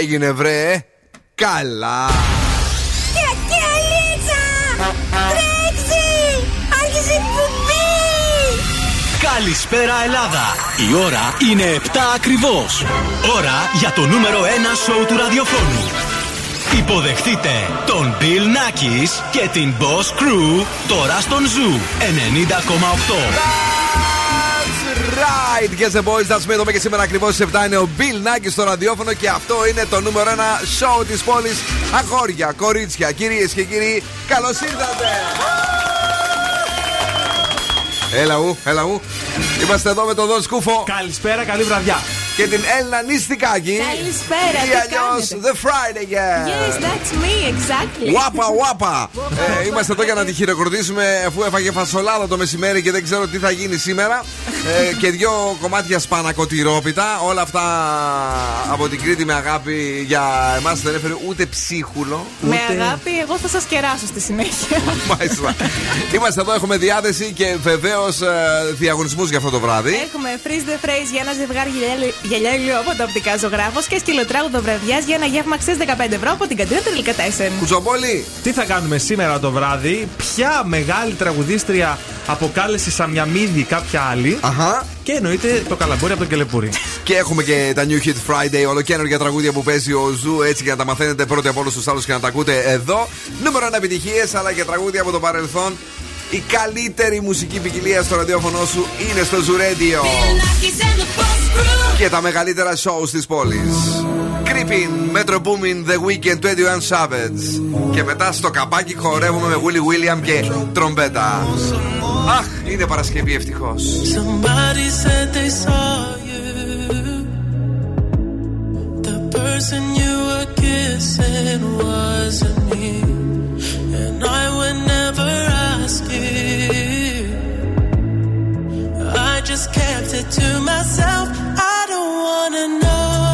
έγινε βρε Καλά. Καλησπέρα Ελλάδα. Η ώρα είναι 7 ακριβώς. Ώρα για το νούμερο 1 σοου του ραδιοφώνου. Υποδεχτείτε τον Bill Nackis και την Boss Crew τώρα στον Zoo 90,8 right, yes the boys, that's me. Εδώ και σήμερα ακριβώς στις 7 είναι ο Bill Νάκη στο ραδιόφωνο και αυτό είναι το νούμερο 1 show της πόλης. Αγόρια, κορίτσια, κυρίες και κύριοι, καλώς ήρθατε! Έλα ου, έλα ου. Είμαστε εδώ με τον Δον Σκούφο. Καλησπέρα, καλή βραδιά και την Έλληνα Νίστικάκη. Καλησπέρα, Ή αλλιώς The Friday Girl. Yes, that's me, exactly. Wapa, wapa. ε, είμαστε εδώ για να τη χειροκροτήσουμε αφού έφαγε φασολάδα το μεσημέρι και δεν ξέρω τι θα γίνει σήμερα. ε, και δύο κομμάτια σπανακοτηρόπιτα. Όλα αυτά από την Κρήτη με αγάπη για εμάς δεν έφερε ούτε ψίχουλο. Με αγάπη, εγώ θα σας κεράσω στη συνέχεια. Μάλιστα. Είμαστε εδώ, έχουμε διάθεση και βεβαίως ε, διαγωνισμούς για αυτό το βράδυ. Έχουμε freeze the phrase για ένα ζευγάρι γυαλιά από το οπτικά ζωγράφος και σκυλοτράγουδο βραδιάς για ένα γεύμα αξία 15 ευρώ από την καντίνα Τελικατέσεν. Κουτσομπόλη! Τι θα κάνουμε σήμερα το βράδυ, ποια μεγάλη τραγουδίστρια αποκάλεσε Σαμιαμίδη κάποια άλλη; Αχα. Και εννοείται το καλαμπούρι από τον Κελεπούρη. Και έχουμε και τα New Hit Friday, ολοκαίνουργια τραγούδια που παίζει ο Zoo έτσι για να τα μαθαίνετε πρώτοι από όλους τους άλλους και να τα ακούτε εδώ. Νούμερο 1 επιτυχίες αλλά και τραγούδια από το παρελθόν. Η καλύτερη μουσική ποικιλία στο ραδιόφωνο σου είναι στο Zoo Radio. Και τα μεγαλύτερα shows της πόλης. Creepin', Metro Boomin, The Weeknd, 21 Savage. Και μετά στο καπάκι χορεύουμε με Willy William και τρομπέτα. Αχ, είναι Παρασκευή ευτυχώς. Somebody said they saw you. The person you were kissing wasn't me. And I would never ask you. I just kept it to myself. I don't wanna know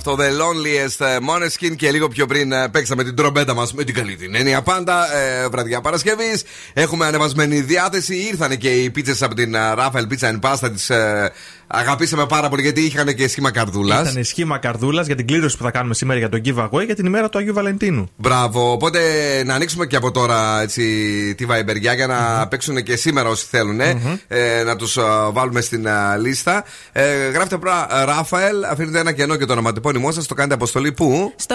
Αυτό. The Loneliest ε, Moneskin. Και λίγο πιο πριν ε, παίξαμε την τρομπέτα μας με την καλή την έννοια πάντα. Ε, βραδιά Παρασκευής. Έχουμε ανεβασμένη διάθεση. Ήρθαν και οι πίτσες από την ε, Rafael Pizza and Pasta. Τι ε, αγαπήσαμε πάρα πολύ γιατί είχαν και σχήμα καρδούλας. Ήταν σχήμα καρδούλας για την κλήρωση που θα κάνουμε σήμερα για τον giveaway για την ημέρα του Αγίου Βαλεντίνου. Μπράβο. Οπότε να ανοίξουμε και από τώρα έτσι, τη βαϊμπεριά για να παίξουν και σήμερα όσοι θέλουν. ε, να τους βάλουμε στην α, λίστα. Ε, γράφτε πρώτα Ράφαελ, αφήνετε ένα κενό και το ονοματεπώνυμό σας. Το κάνετε αποστολή πού; Στο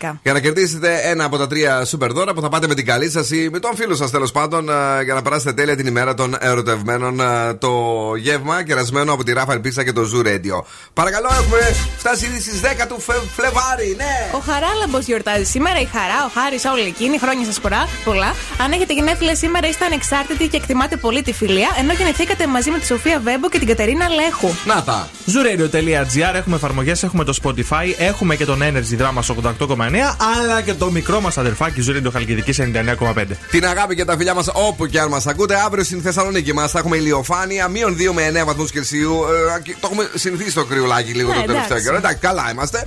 694-6699-510. Για να κερδίσετε ένα από τα τρία σούπερ δώρα που θα πάτε με την καλή σας ή με τον φίλο σας τέλος πάντων ε, για να περάσετε τέλεια την ημέρα των ερωτευμένων. Ε, Το γεύμα κερασμένο από τη Ράφαλ Πίστα και το Zoo Radio. Παρακαλώ, έχουμε φτάσει ήδη στις 10 του Φε- Φλεβάρι, ναι! Ο Χαράλαμπος γιορτάζει σήμερα. Η Χαρά, ο Χάρης, όλοι εκείνοι. Χρόνια σας πολλά. πολλά. Αν έχετε γενέθλια σήμερα, είστε ανεξάρτητοι και εκτιμάτε πολύ τη φιλία. Ενώ γεννηθήκατε μαζί με τη Σοφία Βέμπο και την Κατερίνα Λέχου. Να τα! Zooradio.gr έχουμε εφαρμογές, έχουμε το Spotify, έχουμε και τον Energy Drama 88,9 αλλά και το μικρό μας αδερφάκι Zooradio Χαλκιδικής 99,5. Την αγάπη και τα φιλιά μας όπου και αν μας ακούτε. Αύριο στην Θεσσαλονίκη μας θα έχουμε ηλιοφάνεια, μείον 2 με 9 βαθμούς Κελσίου. Ε, και το έχουμε συνηθίσει το κρυουλάκι λίγο Ναι, το τελευταίο εντάξει. καιρό. Εντάξει, καλά είμαστε.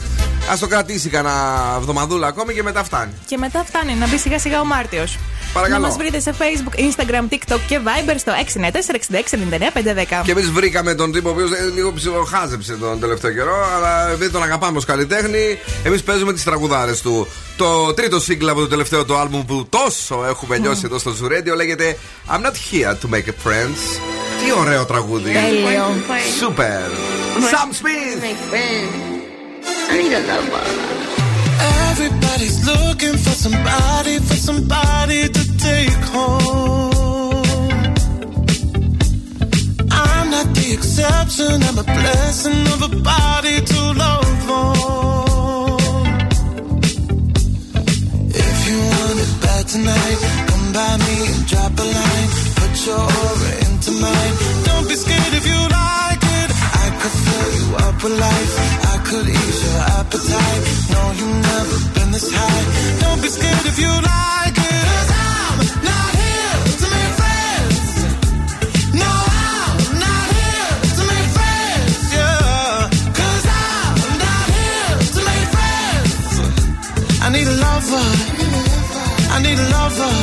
Α το κρατήσει κανένα εβδομαδούλα ακόμη και μετά φτάνει. Και μετά φτάνει να μπει σιγά σιγά ο Μάρτιος. Παρακαλώ. Να μας βρείτε σε Facebook, Instagram, TikTok και Viber στο 694-6699-510. Και εμείς βρήκαμε τον τύπο ο οποίος λίγο ψιλοχάζεψε τον τελευταίο καιρό, αλλά επειδή τον αγαπάμε ως καλλιτέχνη, εμείς παίζουμε τις τραγουδάρες του. Το τρίτο σύγκλα από το τελευταίο του άλμπουμ που τόσο έχουμε νιώσει εδώ στο Zoo Radio λέγεται I'm not here to make a friends. Τι ωραίο τραγούδι. Τέλειο. Σούπερ. Sam Smith. I need a lover. Everybody's looking for somebody, for somebody to take home. I'm not the exception, I'm a blessing of a body to love on. If you want it bad tonight, come by me and drop a line. Put your aura don't be scared if you like it. I could fill you up with life. I could ease your appetite. No, you've never been this high. Don't be scared if you like it. I'm not here to make friends. No, I'm not here to make friends. Yeah. 'Cause I'm not here to make friends. I need a lover. I need a lover.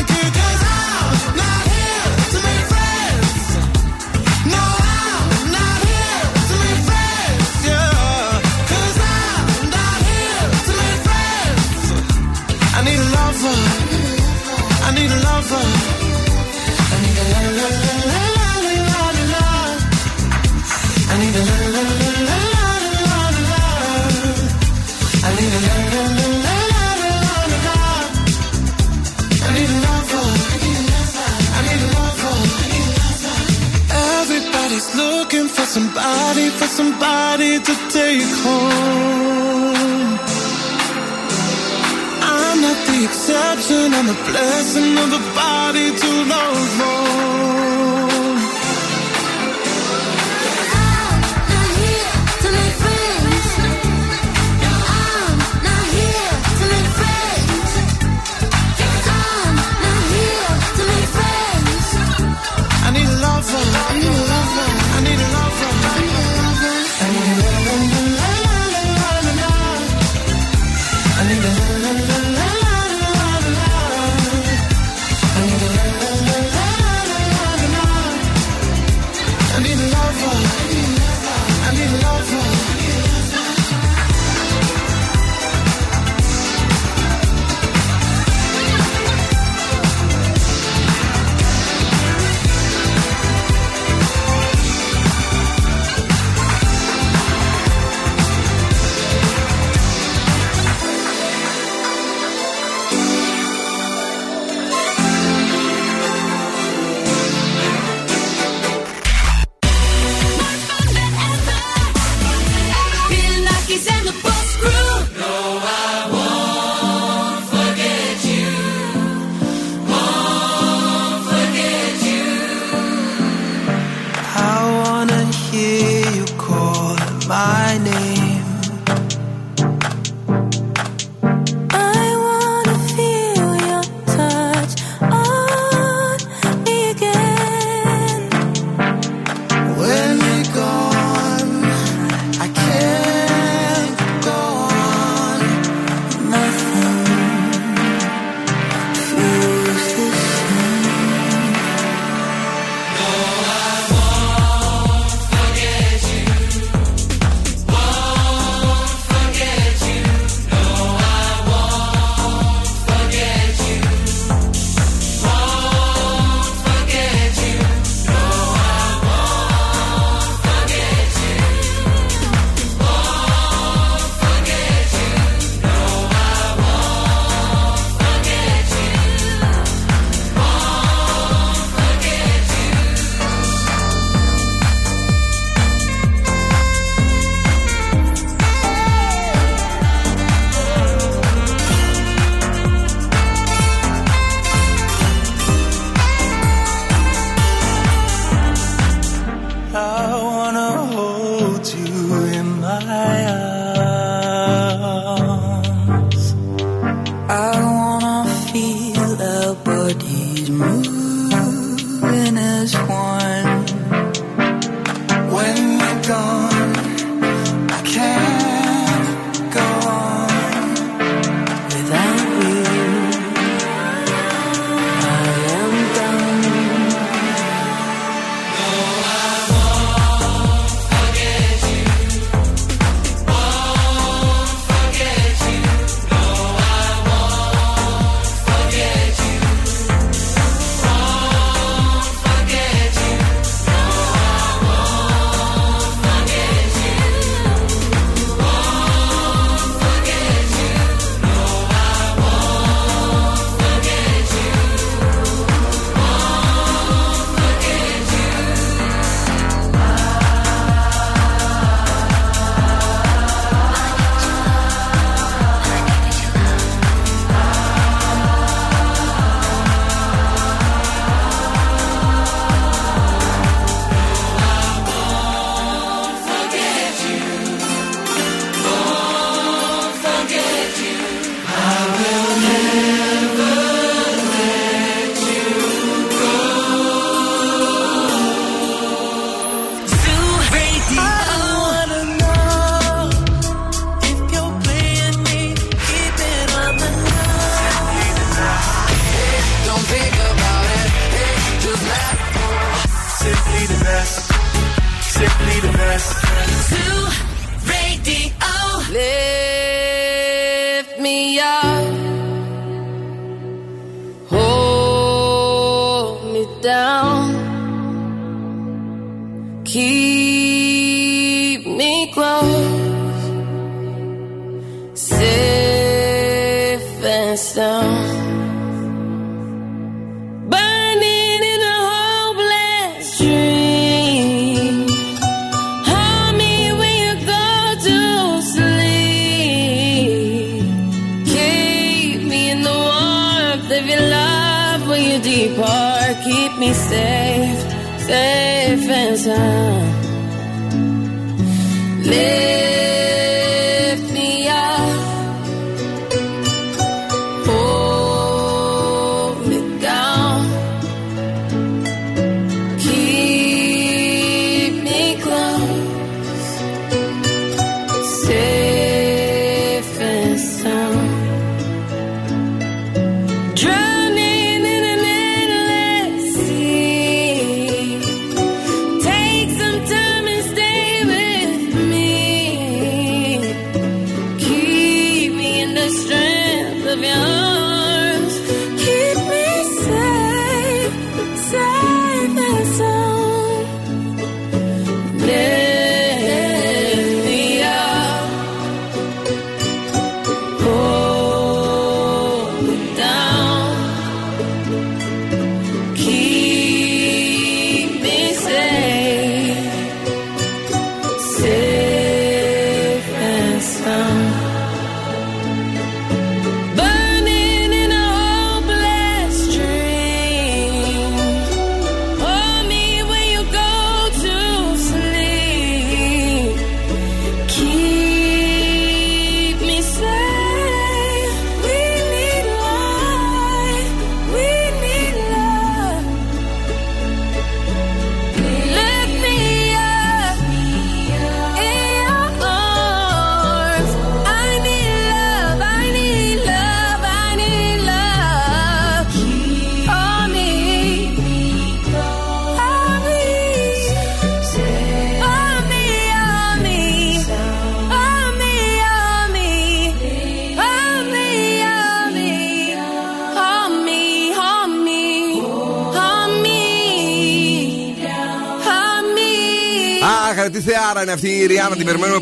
somebody, for somebody to take home. I'm not the exception, I'm the blessing of the body to love on.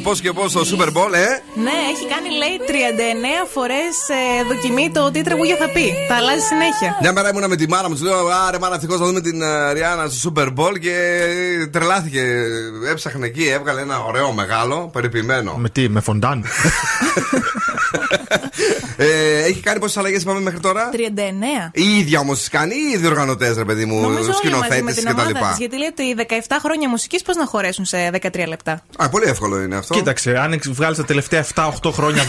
πώ και πώ στο Super Bowl, ε! Ναι, έχει λέει 39 φορές ε, δοκιμή το τι τραγούδια θα πει. Τα αλλάζει συνέχεια. Μια μέρα ήμουνα με τη μάνα μου, του λέω Άρε, μάνα, ευτυχώς να δούμε την ε, Ριάννα στο Super Bowl και ε, τρελάθηκε. Έψαχνε εκεί, έβγαλε ένα ωραίο μεγάλο, περιποιημένο. Με τι, με φοντάν; ε, έχει κάνει πόσες αλλαγές είπαμε μέχρι τώρα; 39. Η ίδια όμως τις κάνει, ή οι διοργανωτές, ρε παιδί μου, σκηνοθέτες κτλ. Γιατί λέει ότι 17 χρόνια μουσικής πώς να χωρέσουν σε 13 λεπτά; Α, πολύ εύκολο είναι αυτό. Κοίταξε, αν βγάλεις τα τελευταία 7-8 χρόνια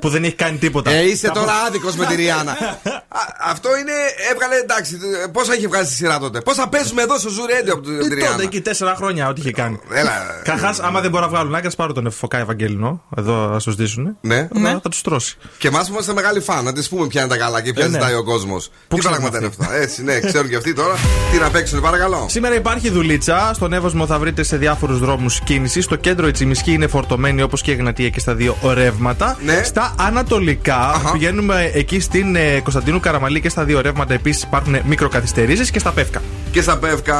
που δεν έχει κάνει τίποτα. Ε, είσαι Κάπου- τώρα άδικος με τη Ριάννα. Α, αυτό είναι. Έβγαλε εντάξει. Πόσα έχει βγάλει στη σειρά τότε; Πόσα παίζουμε εδώ στο Ζουρέντιο από την Ε, Τότε Ριάννα; εκεί 4 χρόνια ό,τι είχε κάνει. Έλα. Καταρχάς, άμα δεν μπορώ να βγάλουν άκρε, πάρω τον Φωκά Ευαγγέλινο. Εδώ να σου ζητήσουν. Ναι. Θα, θα τους τρώσει. Και εμάς που είμαστε μεγάλοι φαν, να τη πούμε ποια είναι τα καλά και ποια Ε, ναι. ζητάει ο κόσμος. Τι ξέρουν πράγματα είναι αυτοί. αυτά; Έτσι, ναι, ξέρουν και αυτοί τώρα. Τι να παίξουν, παρακαλώ. Σήμερα υπάρχει δουλίτσα. Στον Εύωσμο θα βρείτε σε διάφορους δρόμους κίνησης. Στο κέντρο η Τσιμισκή είναι φορτωμένη όπως και η Εγνατία και στα δύο ρεύματα. Ναι. Στα ανατολικά Αχα. πηγαίνουμε εκεί στην ε, Κωνσταντίνου Καραμαλή και στα δύο ρεύματα επίσης υπάρχουν μικροκαθυστερήσει και στα Πεύκα. Και στα πεύκα.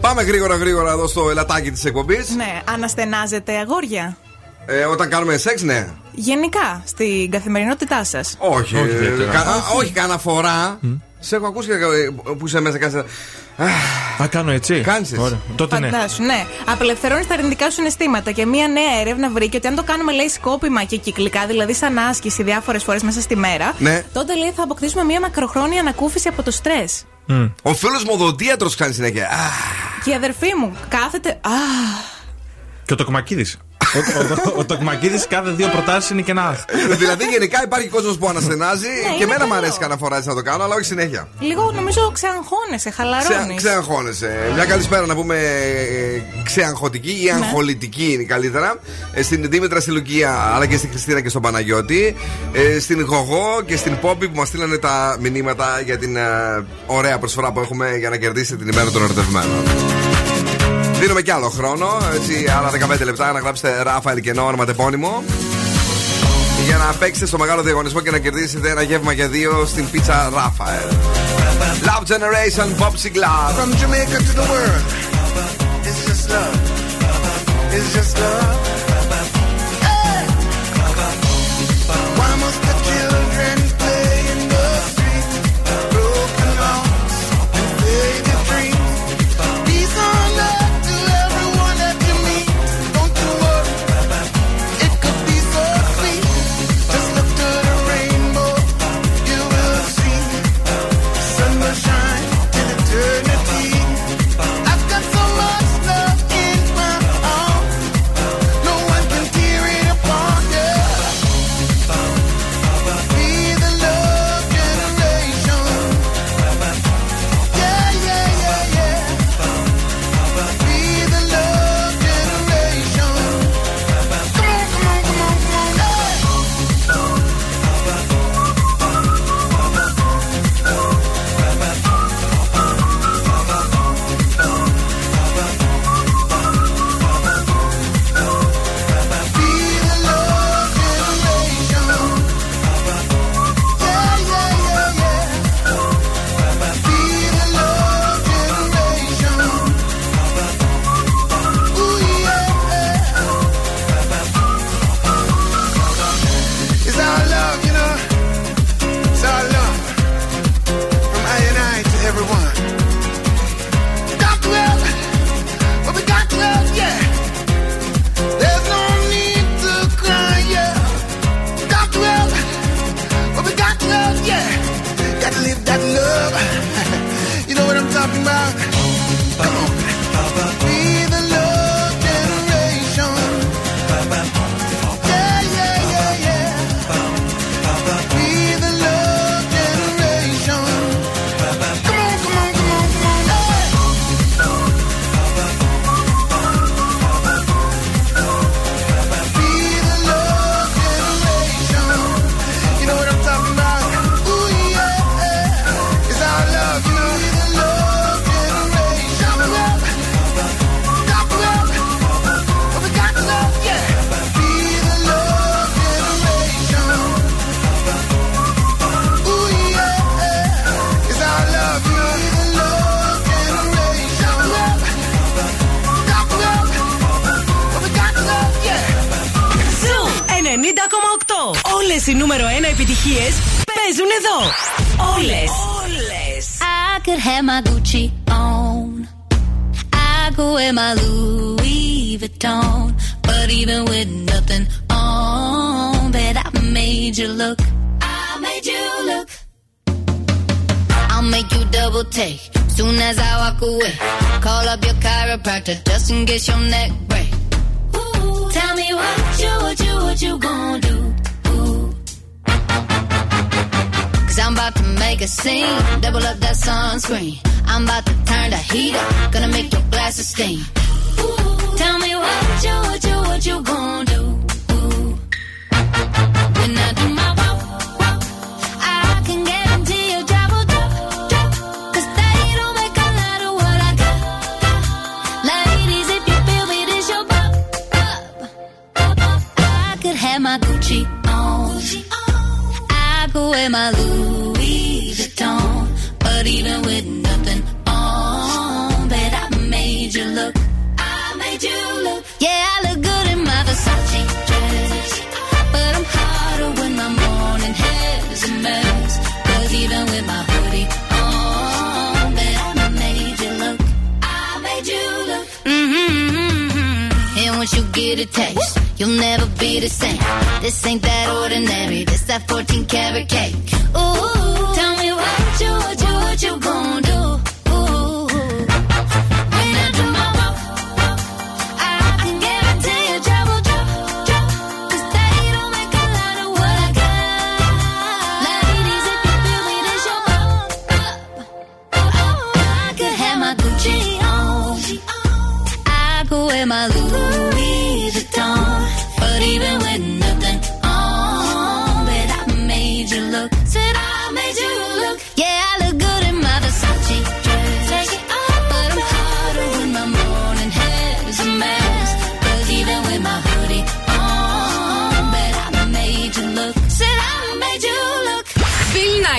Πάμε γρήγορα γρήγορα εδώ στο ελατάκι της εκπομπής. Ναι, αναστενάζετε αγόρια. Ε, όταν κάνουμε σεξ, ναι. Γενικά, στην καθημερινότητά σας. Όχι, Όχι, ε, ιδιαίτερα. κα- α, όχι κανένα φορά. Σε έχω ακούσει και, ε, που είσαι μέσα και Α, κάνω έτσι. Κάνεις έτσι. Ωραία. Τότε ναι. Φαντάσου, ναι. Απελευθερώνεις τα αρνητικά σου συναισθήματα. Και μία νέα έρευνα βρήκε ότι αν το κάνουμε, λέει, σκόπιμα και κυκλικά, δηλαδή σαν άσκηση διάφορες φορές μέσα στη μέρα, Ναι. τότε λέει θα αποκτήσουμε μία μακροχρόνια ανακούφιση από το στρες. Ο φίλος μου οδοντίατρος κάνει συνέχεια. Α, Και η αδερφή μου κάθεται. Α, Και ο Τοκμακίδης. Ο ο, ο, Τοκμακίδης κάθε δύο προτάσεις είναι και ένα αχ. δηλαδή γενικά υπάρχει κόσμος που αναστενάζει και είναι εμένα μου καλό. αρέσει κανένα φορά έτσι να το κάνω, αλλά όχι συνέχεια. λίγο νομίζω ξεαγχώνεσαι, χαλαρώνεις. Ξε, ξεαγχώνεσαι. Μια καλησπέρα να πούμε ε, ξεαγχωτική ή αγχολητική είναι καλύτερα. Ε, στην Δήμητρα στη Λουκία, αλλά και στην Χριστίνα και στον Παναγιώτη. Ε, στην Γογό και στην Πόπη που μας στείλανε τα μηνύματα για την ε, ωραία προσφορά που έχουμε για να κερδίσετε την ημέρα των ερωτευμένων. Δίνουμε κι άλλο χρόνο, έτσι, άλλα 15 λεπτά να γράψετε Ράφαελ και όνομα ονοματεπώνυμο. Για να παίξετε στο μεγάλο διαγωνισμό και να κερδίσετε ένα γεύμα για δύο στην πίτσα Ράφαελ. Love Generation Popsy Glove. From Jamaica to the world, it's just love. It's just love.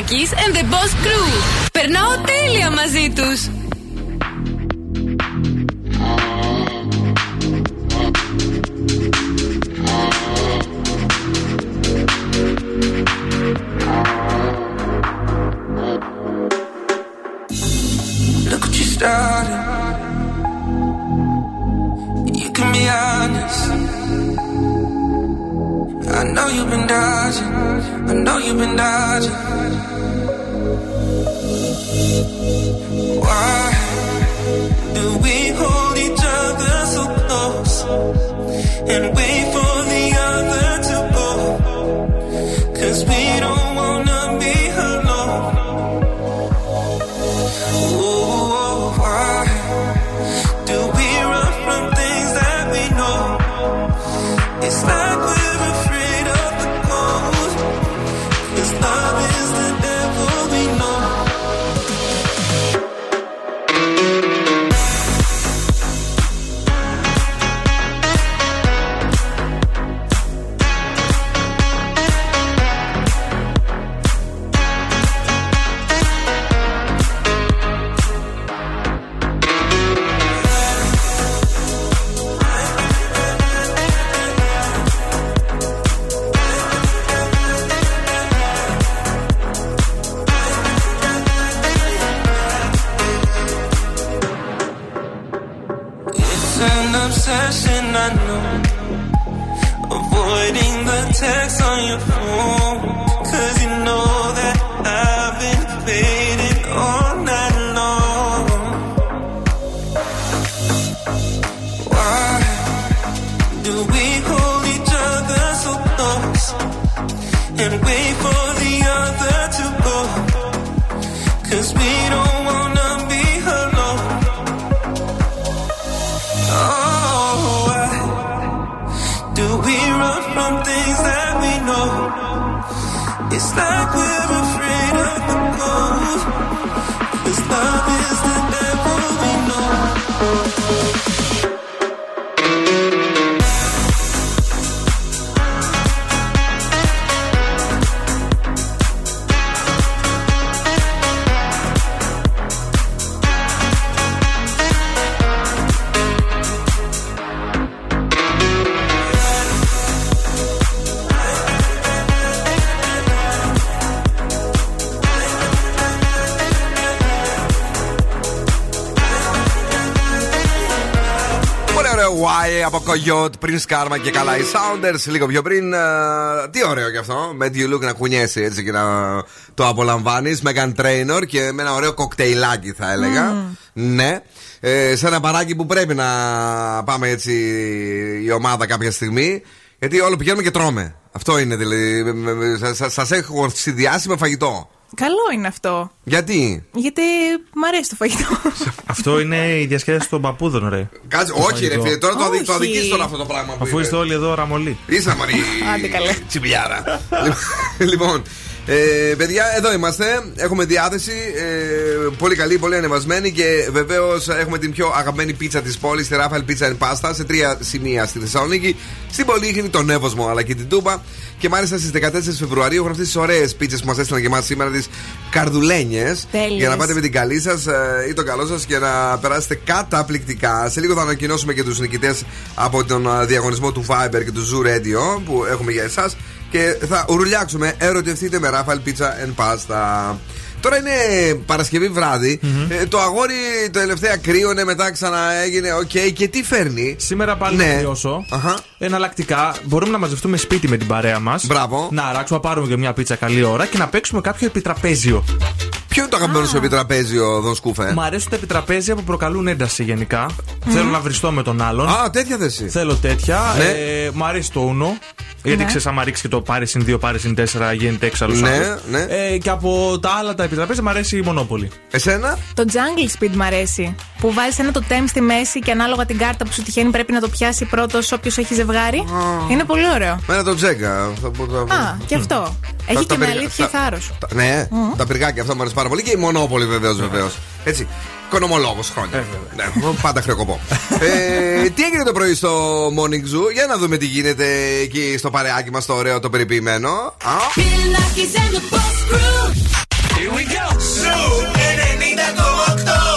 And the Boss Crew. Περνάω τέλεια μαζί. Look what you started. You can be honest. I know you've been dodging. I know you've been dodging. Why do we hold each other so close? And we Why από Coyote, πριν Σκάρμα και καλά οι Sounders. Λίγο πιο πριν. ε, τι ωραίο κι αυτό. Με You Look να κουνιέσαι έτσι και να το απολαμβάνει. Megan Trainor και με ένα ωραίο κοκτέιλάκι θα έλεγα. Ναι. Ε, σε ένα παράκι που πρέπει να πάμε έτσι η ομάδα κάποια στιγμή. Γιατί όλο πηγαίνουμε και τρώμε. Αυτό είναι δηλαδή. Σα έχω συνδυάσει με φαγητό. Καλό είναι αυτό. Γιατί; Γιατί μ' αρέσει το φαγητό. Αυτό είναι η διασκέδαση των παππούδων, ρε. Κάτσε, όχι, ρε φίλε, τώρα το, αδει- το Όχι. αδικείς τώρα αυτό το πράγμα που Αφού είπες. είστε όλοι εδώ ραμολί. Είσαι μωρή. Άντε καλέ. Τσιμπιάρα. λοιπόν, ε, παιδιά, εδώ είμαστε. Έχουμε διάθεση. Ε, πολύ καλή, πολύ ανεβασμένη και βεβαίως έχουμε την πιο αγαπημένη πίτσα της πόλης, τη Rafael Pizza and Pasta, σε τρία σημεία στη Θεσσαλονίκη, στην Πολύχνη, τον Εύωσμο αλλά και την Τούπα. Και μάλιστα στις 14 Φεβρουαρίου έχουν αυτές τις ωραίες πίτσες που μας έστειλαν και εμάς σήμερα, τις καρδουλένιες. Τέλειες. Για να πάτε με την καλή σας ή τον καλό σας και να περάσετε καταπληκτικά. Σε λίγο θα ανακοινώσουμε και τους νικητές από τον α, διαγωνισμό του Viber και του Zoo Radio που έχουμε για εσάς. Και θα ουρλιάξουμε ερωτευτείτε με Rafael Pizza and Pasta. Τώρα είναι Παρασκευή βράδυ. Ε, το αγόρι το τελευταία κρύωνε, μετά ξανά έγινε. Οκ, και τι φέρνει; Σήμερα πάλι Ναι. να βιώσω. Αχα. Εναλλακτικά μπορούμε να μαζευτούμε σπίτι με την παρέα μας. Μπράβο. Να αράξουμε, να πάρουμε και μια πίτσα καλή ώρα και να παίξουμε κάποιο επιτραπέζιο. Ποιο είναι το αγαπημένο σου επιτραπέζιο, Δον Σκούφε; Μ' αρέσουν τα επιτραπέζια που προκαλούν ένταση γενικά. Θέλω να βριστώ με τον άλλον. Α, τέτοια θέση. Θέλω τέτοια. Ναι. Ε, μ' αρέσει το Uno. Γιατί Ναι. ξέρεις, άμα ρίξεις και το πάρει συν 2, πάρει συν 4, γίνεται έξαλλο Ναι, ναι. Ε, και από τα άλλα τα επιτραπέζια μ' αρέσει η Μονόπολη. Εσένα; Το Jungle Speed μ' αρέσει. Που βάζεις ένα το τέμ στη μέση και ανάλογα την κάρτα που σου τυχαίνει πρέπει να το πιάσει πρώτος όποιος έχει ζευγάρι. Είναι πολύ ωραίο. Με ένα το τζέκα. Θα πω- θα- Α, και αυτό. Έχει Τα- και τα με περιγα- αλήθεια τα- θάρρος. τα- Ναι, τα πυργάκια αυτά μου αρέσει πάρα πολύ και η Μονόπολη βεβαίως, βεβαίως. Έτσι. Οικονομολόγος χρόνια. Ναι, πάντα χρεοκοπώ. ε, τι έγινε το πρωί στο Morning Zoo, για να δούμε τι γίνεται εκεί στο παρεάκι μας το ωραίο το περιποιημένο. Α, Here we go. Zoo 90,8.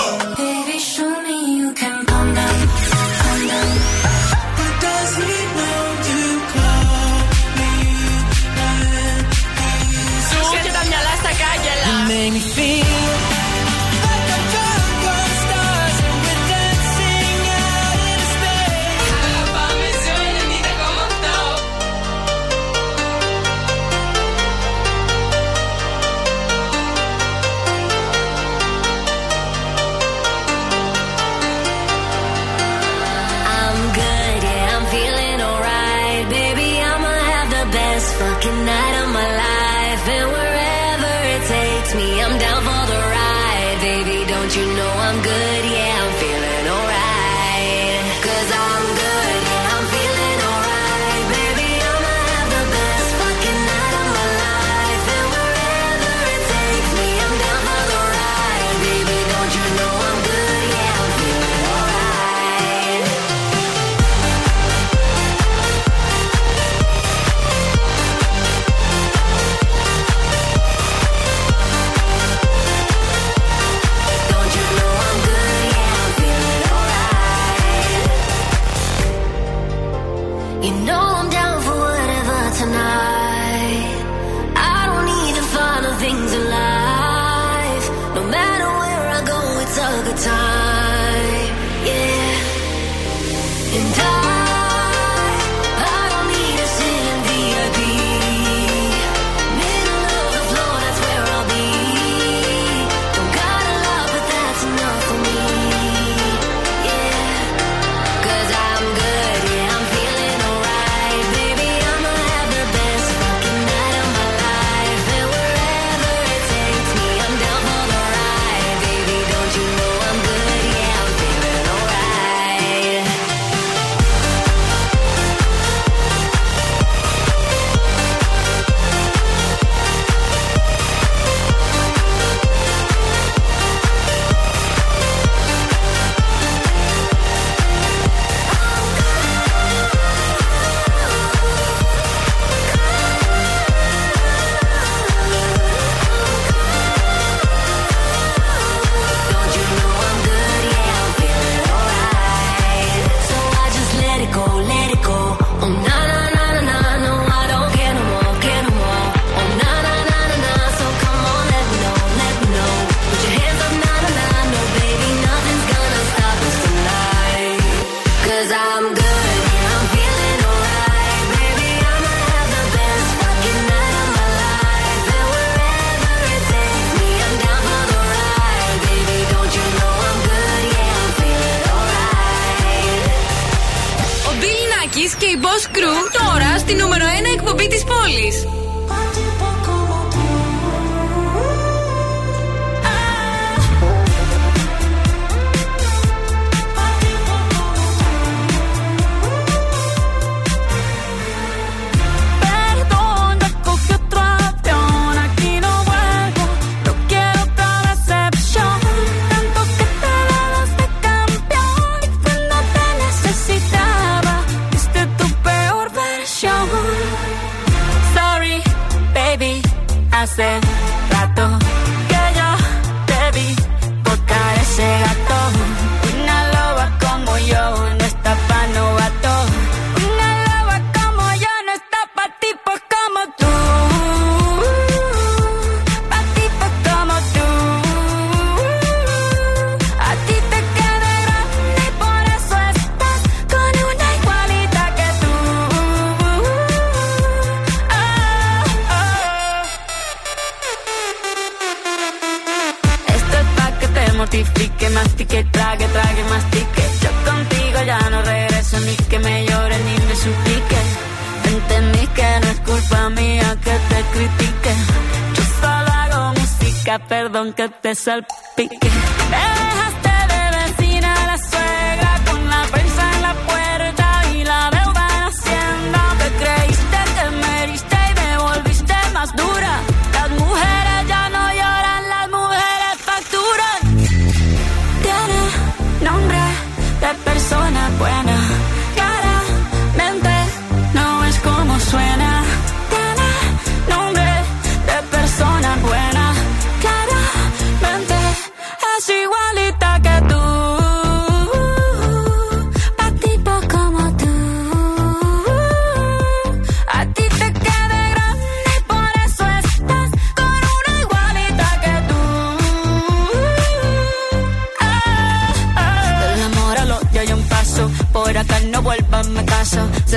self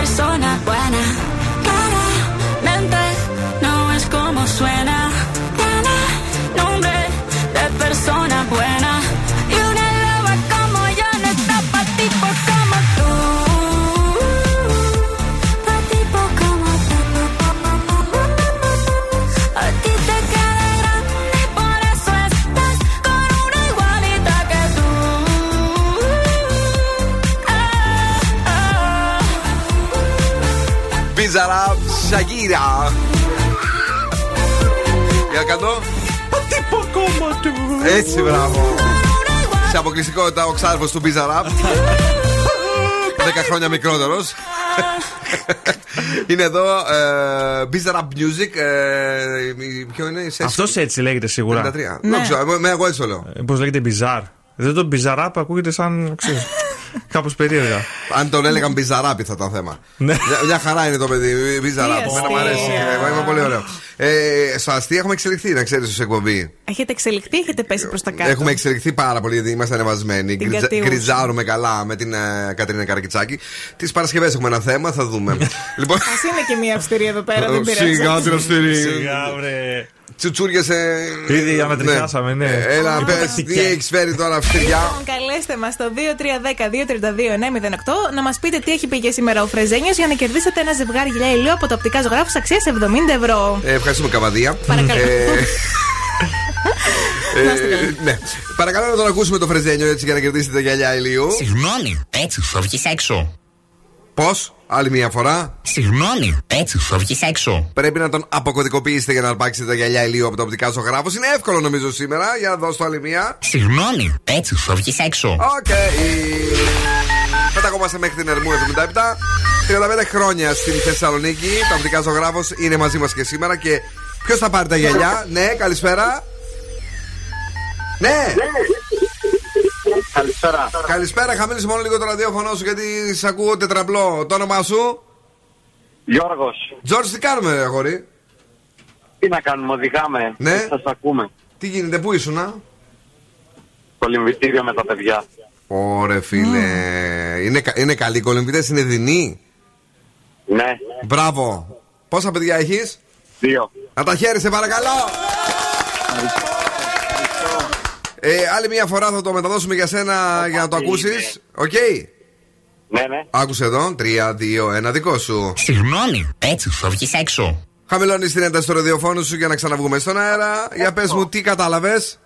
persona buena. Claramente no es como suena. Tiene nombre de persona Μπίζαρα Σαγίρα. Για κάτω. Έτσι, μπράβο. Σε αποκλειστικότητα ο ξάδερφος του Μπίζαρα. 10 χρόνια μικρότερος. είναι εδώ ε, Bizarrap Music. Ε, ποιο είναι η Αυτός έτσι λέγεται σίγουρα. 53. Δεν ξέρω, με εγώ έτσι το λέω. Πώς λέγεται Bizarre. Δεν το Bizarrap ακούγεται σαν. ξέρεις, Κάπως περίεργα. Αν τον έλεγαν Μπιζαράπι θα ήταν θέμα. Ναι. μια, μια χαρά είναι το παιδί. Μπιζαράπι. Τι Εμένα μου αρέσει. αστεία. Ε, Είναι πολύ ωραίο. Ε, στο αστείο έχουμε εξελιχθεί, να ξέρεις, ως εκπομπή. Έχετε εξελιχθεί, έχετε πέσει προς τα κάτω. Έχουμε εξελιχθεί πάρα πολύ γιατί είμαστε ανεβασμένοι. Την Γκριτζα- κατίουσα. Γκριτζάρουμε καλά με την ε, Κατερίνα Καρακιτσάκη. Τις Παρασκευές έχουμε ένα θέμα, θα δούμε. λοιπόν. Α είναι και μία αυστηρή εδώ πέρα, δεν πειράζει. Σιγά την αυστηρή. Σιγά, βρε. Τσουτσούρια σε. Ήδη ανατριχιάσαμε, ναι. Ε, Έλα, πες, τι έχεις φέρει τώρα αυστηριά. Λοιπόν, καλέστε μας στο 2310-232-908 να μας πείτε τι έχει πει και σήμερα ο Φρεζένιος για να κερδίσετε ένα ζευγάρι γυλιά ηλίου από το οπτικά ζωγράφους αξίας 70 ευρώ. Ε, ευχαριστούμε, Καβαδία. Παρακαλώ. Ε, ε, ναι. Παρακαλώ να τον ακούσουμε το Φρεζένιο έτσι για να κερδίσετε τα γυαλιά ηλίου. Συγγνώμη, έτσι θα βγεις έξω. Πώς, άλλη μια φορά. Συγγνώμη, έτσι θα βγεις έξω. Πρέπει να τον αποκωδικοποιήσετε για να αρπάξετε τα γυαλιά ηλίου από το οπτικά ζωγράφο. Είναι εύκολο νομίζω σήμερα. Για να δώσω άλλη μία. Συγγνώμη, έτσι θα βγεις έξω. Οκ. Πεταγόμαστε μέχρι την Ερμού 77. 35 χρόνια στην Θεσσαλονίκη. Τα οπτικά ζωγράφος είναι μαζί μας και σήμερα. Και ποιος θα πάρει τα γυαλιά; Ναι, καλησπέρα. Ναι. Καλησπέρα. Καλησπέρα, χαμήλωσε μόνο λίγο το ραδιόφωνο σου γιατί σε ακούω τετραπλό. Το όνομά σου; Γιώργος. Τζόρτζ, τι κάνουμε, ρε αγόρι; Τι να κάνουμε, οδηγάμε. Ναι. Σας ακούμε. Τι γίνεται, πού ήσουν, α; Κολυμβητήριο με τα παιδιά. Ωρε φίλε. Είναι, κα- είναι καλοί οι κολυμπητές, είναι δεινοί. Ναι. Μπράβο. Πόσα παιδιά έχεις; Δύο. Να τα χαίρεσαι, παρακαλώ. Ε, άλλη μια φορά θα το μεταδώσουμε για σένα για να το ακούσεις. Οκ; Ναι, ναι. Άκουσε εδώ. 3, 2, 1, δικό σου. Συγγνώμη, έτσι θα βγεις έξω. Χαμηλώνεις την ένταση του ραδιοφώνου σου για να ξαναβγούμε στον αέρα. Για πες μου, τι κατάλαβες;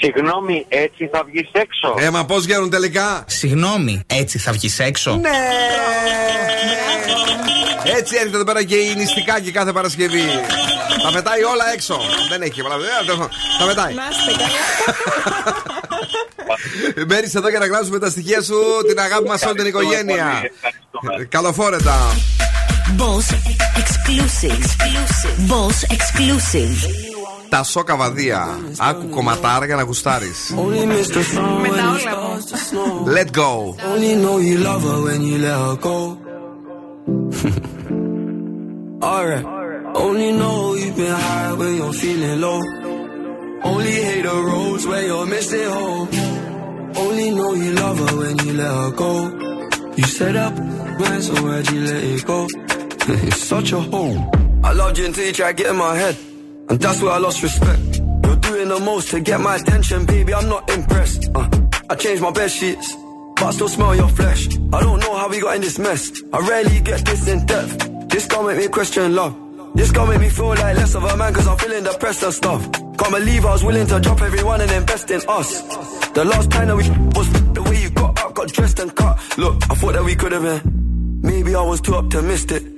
Συγγνώμη, έτσι θα βγεις έξω. Ε, μα πώς βγαίνουν τελικά; Συγγνώμη, έτσι θα βγεις έξω. Ναι! Έτσι έρχεται εδώ πέρα και η νηστικάκη κάθε Παρασκευή. Τα πετάει όλα έξω. Δεν έχει πολλά παιδιά, τέλος πάντων. Τα πετάει. Να είστε καλά. Μένει εδώ για να γράψουμε τα στοιχεία σου, την αγάπη μας όλη την οικογένεια. Καλοφόρετα. Boss exclusive. Boss exclusive. Τα σόκα βαδία. Άκου κομματάρα για να γουστάρει. Με τα όλα μου. Let go. Only know you love her when you let her go. Alright. Only know you've been high when you're feeling low. Only hate the roads where you're missing home. Only know you love her when you let her go. You set up, man, so why'd you let it go? it's such a hole. I loved you until you tried to get in my head. And that's where I lost respect. You're doing the most to get my attention, baby. I'm not impressed. Uh, I changed my bed sheets, but I still smell your flesh. I don't know how we got in this mess. I rarely get this in depth. This gon' make me question love. This gon' make me feel like less of a man, cause I'm feeling depressed and stuff. Can't believe I was willing to drop everyone and invest in us. The last time that we was the way you got up, got dressed and cut. Look, I thought that we could have been. Maybe I was too optimistic.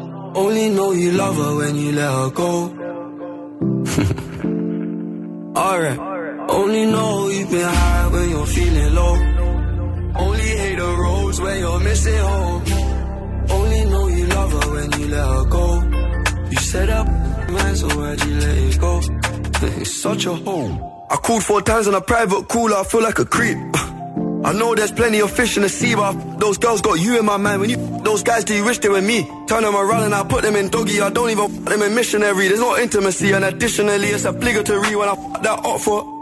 Only know you love her when you let her go. Alright. Only know you've been high when you're feeling low. Only hate the roads where you're missing home. Only know you love her when you let her go. You set up, man, so why'd you let it go? It's such a hole. I called four times on a private call, I feel like a creep. I know there's plenty of fish in the sea, but those girls got you in my mind. When you those guys, do you wish they were me? Turn them around and I put them in doggy. I don't even them in missionary. There's no intimacy, and additionally, it's obligatory when I that up for.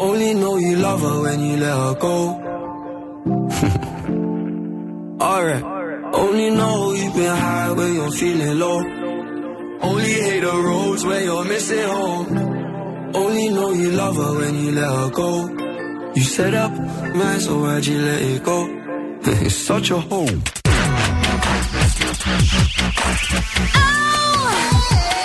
Only know you love her when you let her go. Alright. Only know you've been high when you're feeling low. Only hate the roads where you're missing home. Only know you love her when you let her go. You set up, man, so why'd you let it go? it's such a hole. Bill oh,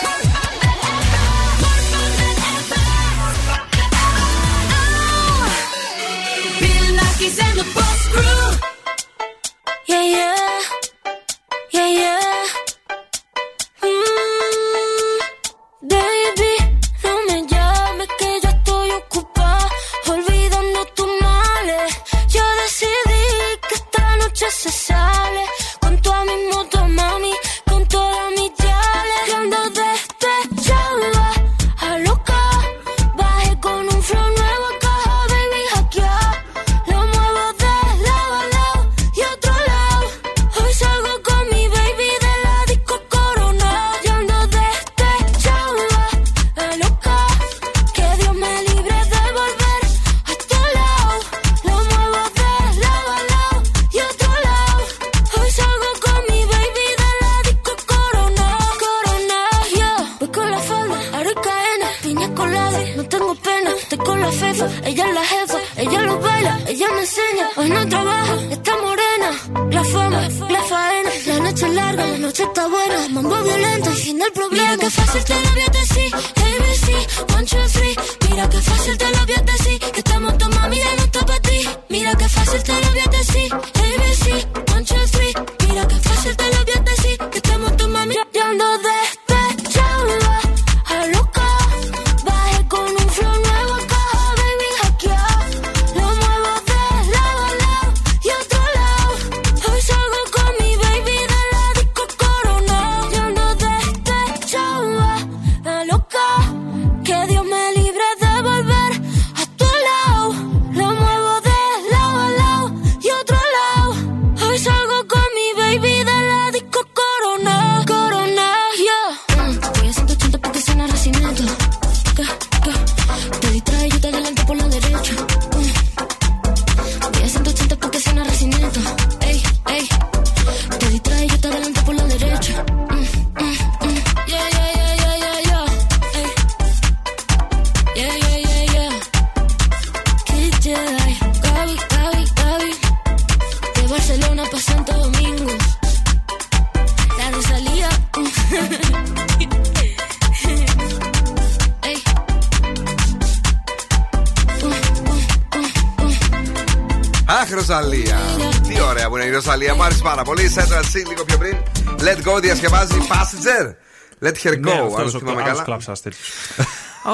Let her Ναι, go. αυτός αν ο θυμάμαι άλλος καλά. κλάψας τέτοιος.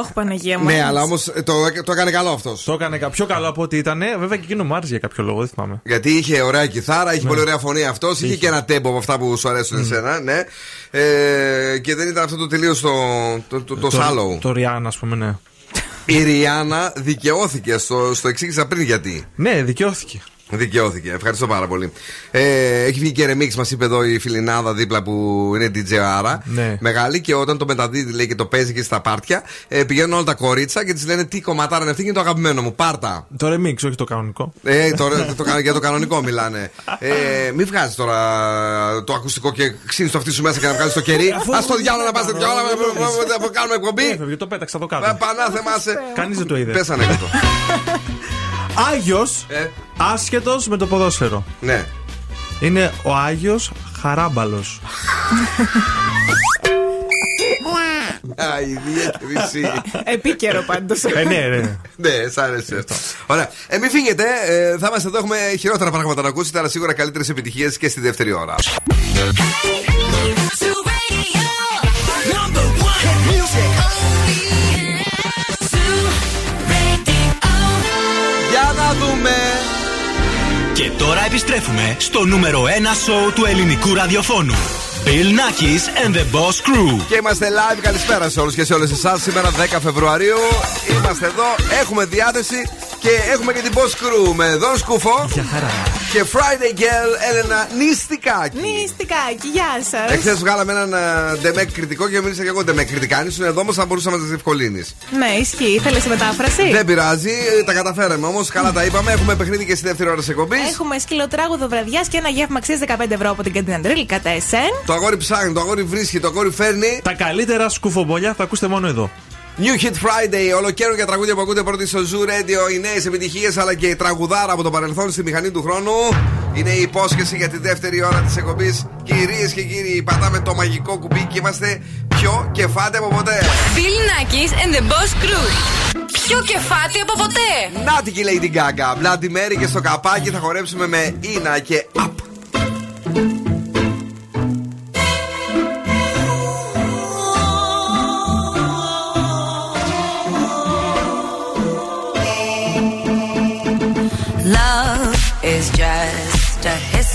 Όχι, Παναγία μου. Ναι, αλλά όμως το, το έκανε καλό αυτός. Το έκανε κα- πιο καλό από ό,τι ήταν. Βέβαια και εκείνο μου άρεσε για κάποιο λόγο, δεν θυμάμαι. Γιατί είχε ωραία κιθάρα, Ναι. είχε πολύ ωραία φωνή αυτός. Είχε και ένα τέμπο από αυτά που σου αρέσουν εσένα, ναι. Ε, και δεν ήταν αυτό το τελείως το, το, το, το, σάλοου. Το Ριάννα, ας πούμε, ναι. Η Ριάννα δικαιώθηκε. Στο, στο εξήγησα πριν γιατί. Ναι, δικαιώθηκε. Δικαιώθηκε. Ευχαριστώ πάρα πολύ. Ε, έχει βγει και ρεμίξ, μας είπε εδώ η Φιλινάδα δίπλα που είναι DJ Άρα. Ναι. Μεγάλη και όταν το μεταδίδει λέει και το παίζει και στα πάρτια, ε, πηγαίνουν όλα τα κορίτσα και της λένε τι κομματάρα είναι αυτή και είναι το αγαπημένο μου. Πάρτα. Το remix, όχι το κανονικό. Ε, τώρα, το, κα- για το κανονικό μιλάνε. Ε, μην βγάζεις τώρα το ακουστικό και ξύνεις το αυτή σου μέσα και να βγάλεις το κερί. Α το διάλογο να πας στο διάλογο να κάνουμε εκπομπή. Έφευγε, το πέταξα το κάτω. Ε, Πανά θεμάσαι. Κανείς δεν το είδε. Πέσανε κάτω. Άγιος, Ε. άσχετος με το ποδόσφαιρο. Ναι. Είναι ο Άγιο Χαράμπαλο. Αιδία και μισή. Επίκαιρο πάντω. ε, ναι, ναι. Ναι, σ' άρεσε. Ωραία. Ε, μην φύγετε, ε, θα είμαστε εδώ. Έχουμε χειρότερα πράγματα να ακούσετε, αλλά σίγουρα καλύτερε επιτυχίε και στη δεύτερη ώρα. Και τώρα επιστρέφουμε στο νούμερο 1 σοου του ελληνικού ραδιοφώνου. Bill Nakis and the Boss Crew. Και είμαστε live. Καλησπέρα σε όλους και σε όλες εσάς. Σήμερα 10 Φεβρουαρίου είμαστε εδώ. Έχουμε διάθεση και έχουμε και την Boss Crew με Δον Σκούφο. Για χαρά. Και Friday Girl Έλενα Νηστικάκη. Νηστικάκι, γεια σας. Εχθές βγάλαμε έναν ε, ντεμεκ κρητικό και μίλησα και εγώ ντεμεκ κρητικά. Αν ήσουν εδώ όμως θα μπορούσαμε να τα διευκολύνεις. Ναι, ισχύει. Ήθελε μετάφραση; Δεν πειράζει, ε, τα καταφέραμε όμως. Καλά τα είπαμε. Έχουμε παιχνίδι και στη δεύτερη ώρα της εκπομπής. Έχουμε σκυλοτράγουδο βραδιάς και ένα γεύμα αξίζει 15 ευρώ από την Καντίνα Ντρίλ κατά εσέν. Το αγόρι ψάχνει, το αγόρι βρίσκει, το αγόρι φέρνει. Τα καλύτερα σκουφομπολιά θα ακούσετε μόνο εδώ. New Hit Friday, ολοκαίρι για τραγούδια που ακούτε πρώτη στο Zoo Radio. Οι νέες επιτυχίες αλλά και η τραγουδάρα από το παρελθόν στη μηχανή του χρόνου. Είναι η υπόσχεση για τη δεύτερη ώρα της εκπομπής. Κυρίες και κύριοι, πατάμε το μαγικό κουμπί και είμαστε πιο κεφάτε από ποτέ. Bill Nackis and the Boss Crew. Πιο κεφάτι από ποτέ. Νάτι και η Lady Gaga. Μπλάντι Μέρι και στο καπάκι θα χορέψουμε με Ινα και Up.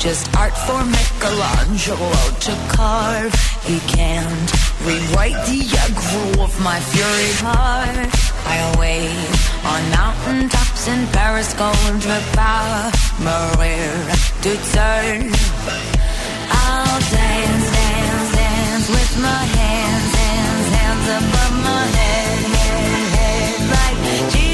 Just art for Michelangelo to carve. He can't rewrite the aggro of my fury heart. I wait on mountain tops in Paris, gold by Maria to turn. I'll dance, dance, dance with my hands, hands, hands above my head, head, head, like Jesus.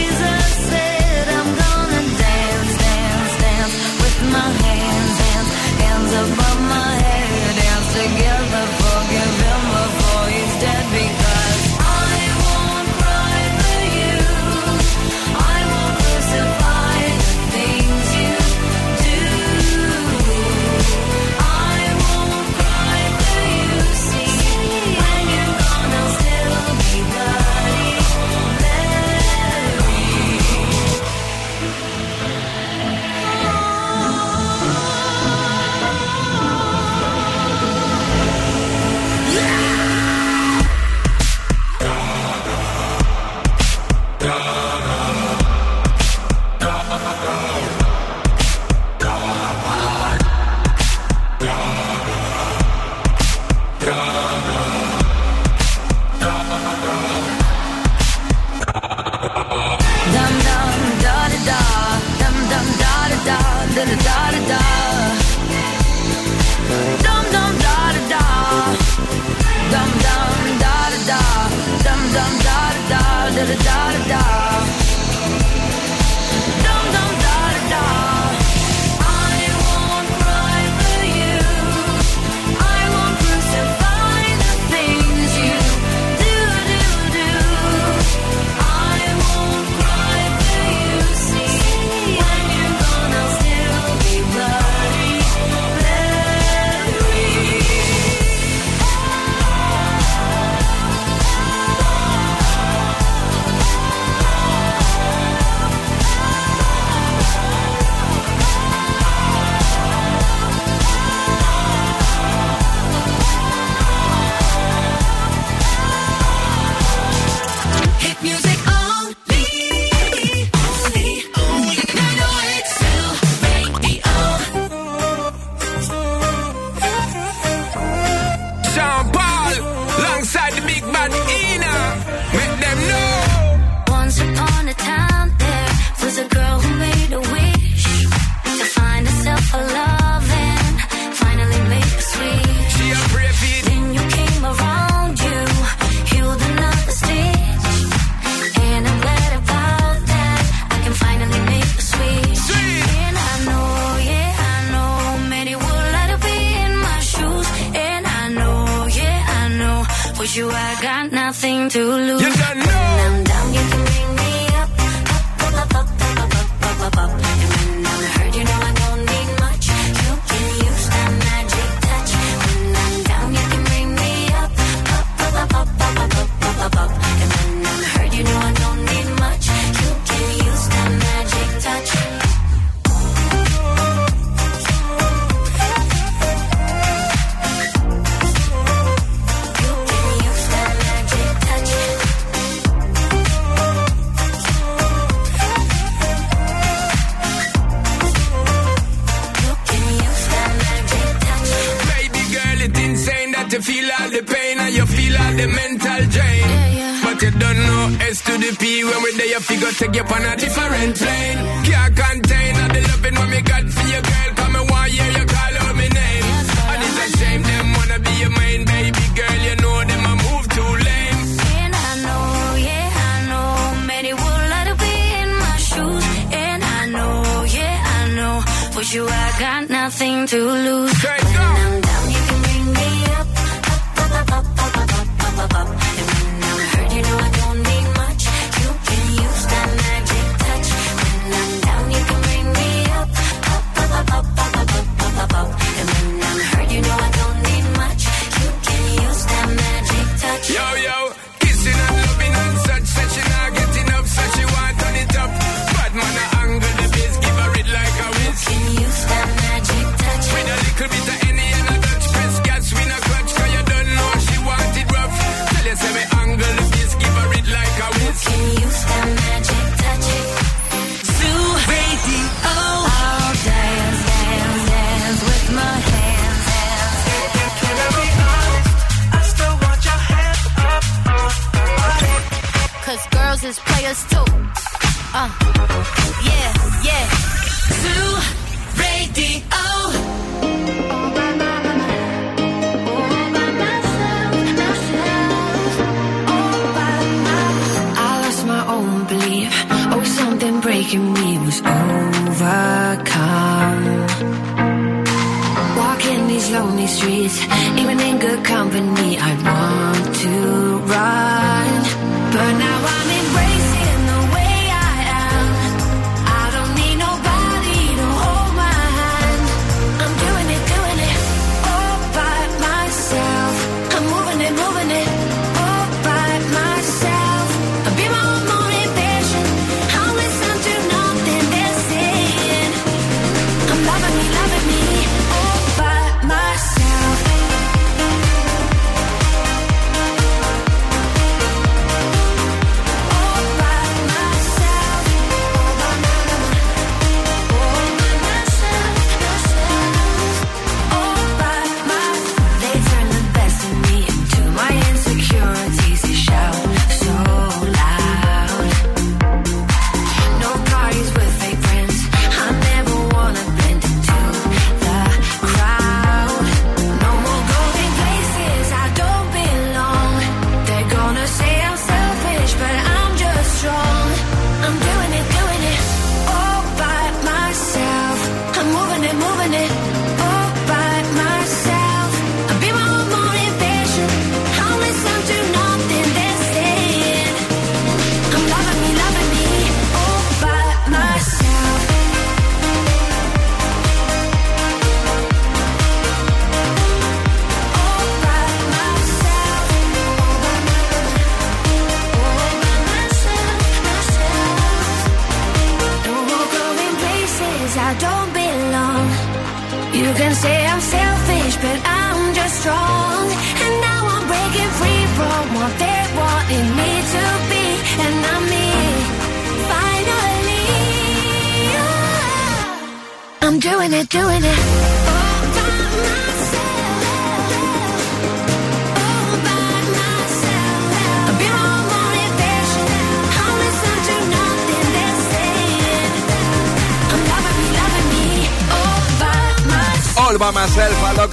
take you on a different plane.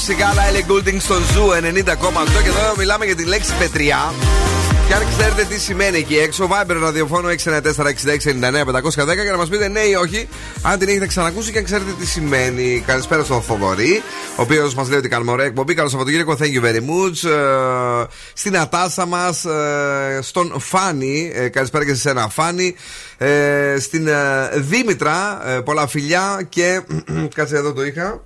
Myself, Alok Sigala, Ellie Goulding στον Zoo 90,8 και εδώ μιλάμε για τη λέξη πετριά. Και αν ξέρετε τι σημαίνει εκεί έξω, Viber ραδιοφώνου 694-6699-510 για να μας πείτε ναι ή όχι, αν την έχετε ξανακούσει και αν ξέρετε τι σημαίνει. Καλησπέρα στον Θοδωρή, ο οποίος μας λέει ότι κάνουμε ωραία εκπομπή. Καλό Σαββατοκύριακο, thank you very much. Ε, στη Νατάσα μας, ε, στον Φάνη, ε, καλησπέρα και σε σένα Φάνη. Ε, στην ε, Δήμητρα, ε, πολλά φιλιά και. κάτσε εδώ το είχα.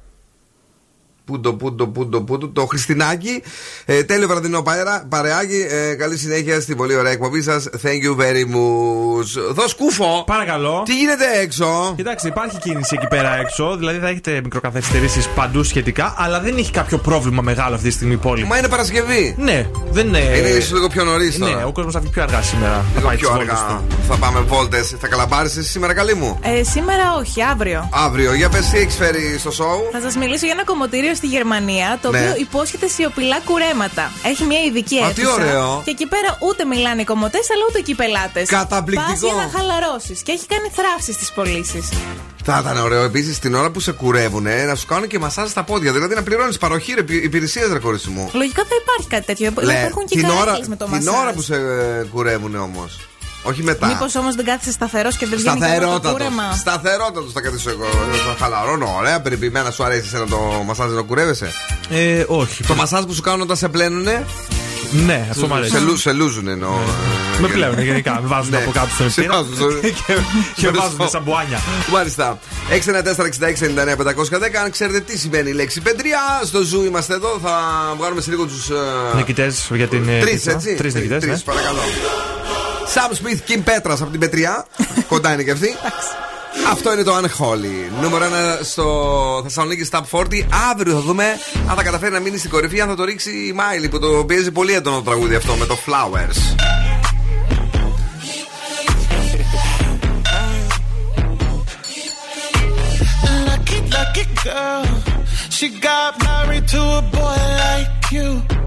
Πούντο, πούντο, πούντο, πούντο. Το Χριστινάκι. Ε, τέλειο βραδινό παρέα, παρεάκι. Ε, καλή συνέχεια στην πολύ ωραία εκπομπή σας. Thank you very much. Δώσ' κούφο. Παρακαλώ. Τι γίνεται έξω; Κοιτάξτε, υπάρχει κίνηση εκεί πέρα έξω. Δηλαδή θα έχετε μικροκαθυστερήσει παντού σχετικά, αλλά δεν έχει κάποιο πρόβλημα μεγάλο αυτή τη στιγμή η πόλη. Μα είναι Παρασκευή. Ναι, δεν είναι. Είναι ίσως λίγο πιο νωρίς τώρα. Ναι, ο κόσμος θα βγει πιο αργά σήμερα. Θα Λίγο πάει πιο τις βόλτες αργά. του. Θα πάμε βόλτες. Θα καλαμπάρεις σήμερα, καλή μου; Ε, σήμερα όχι, αύριο. Αύριο, για πες τι έχεις φέρει στο σοου. Θα σας μιλήσω για ένα κομμωτήριο στη Γερμανία το Ναι. οποίο υπόσχεται σιωπηλά κουρέματα. Έχει μια ειδική Α, τι αίθουσα. ωραίο. Και εκεί πέρα ούτε μιλάνε οι κομμωτές, αλλά ούτε και οι πελάτες. Καταπληκτικό. Πας για να χαλαρώσεις. Και έχει κάνει θράψη στις πωλήσεις. Θα ήταν ωραίο επίσης την ώρα που σε κουρεύουν να σου κάνουν και μασάζ στα πόδια. Δηλαδή να πληρώνεις παροχή υπηρεσία ρε κορίτσι μου. Λογικά θα υπάρχει κάτι τέτοιο. Λέ, Υπάρχουν και την ώρα, καρέκλες με το την μασάζ. ώρα που σε ε, κουρεύουν όμως. Όχι μετά. Μήπως όμως δεν κάθεσαι σταθερός και δεν βγαίνει ακόμα το Σταθερότατος. κούρεμα; Σταθερότατος θα κρατήσω εγώ. Θα χαλαρώνω. Ωραία, περιποιημένα σου αρέσει εσένα το μασάζ να κουρεύεσαι; Ε, όχι. Το μασάζ που σου κάνουν όταν σε πλένουνε; Ναι, αυτό μου αρέσει. Σε, λου- σε λούζουν εννοώ. Με πλέον γενικά. Με βάζουν Ναι. από κάτω στον Σε επίρα βάζουν στο- και, και στο- βάζουν σαν μπουάνια. Μάλιστα. 694-6699-510. Αν ξέρετε τι σημαίνει η λέξη πεντριά, στο ζου είμαστε εδώ. Θα βγάλουμε σε λίγο τους. Νικητές για την. ε, Τρεις, πίτσα. έτσι. Τρεις νικητές, Τρεις, ναι. παρακαλώ. Sam Smith, Kim Petras από την Πετριά. Κοντά είναι και αυτή. Αυτό είναι το Unholy. Νούμερο 1 στο Θεσσαλονίκη Top 40. Αύριο θα δούμε αν θα καταφέρει να μείνει στην κορυφή, αν θα το ρίξει η Μάιλι που το πιέζει πολύ έντονο το τραγούδι αυτό με το Flowers. Lucky, lucky girl. She got married to a boy like you.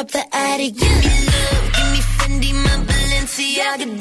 up the attic. Give me love, give me Fendi, my Balenciaga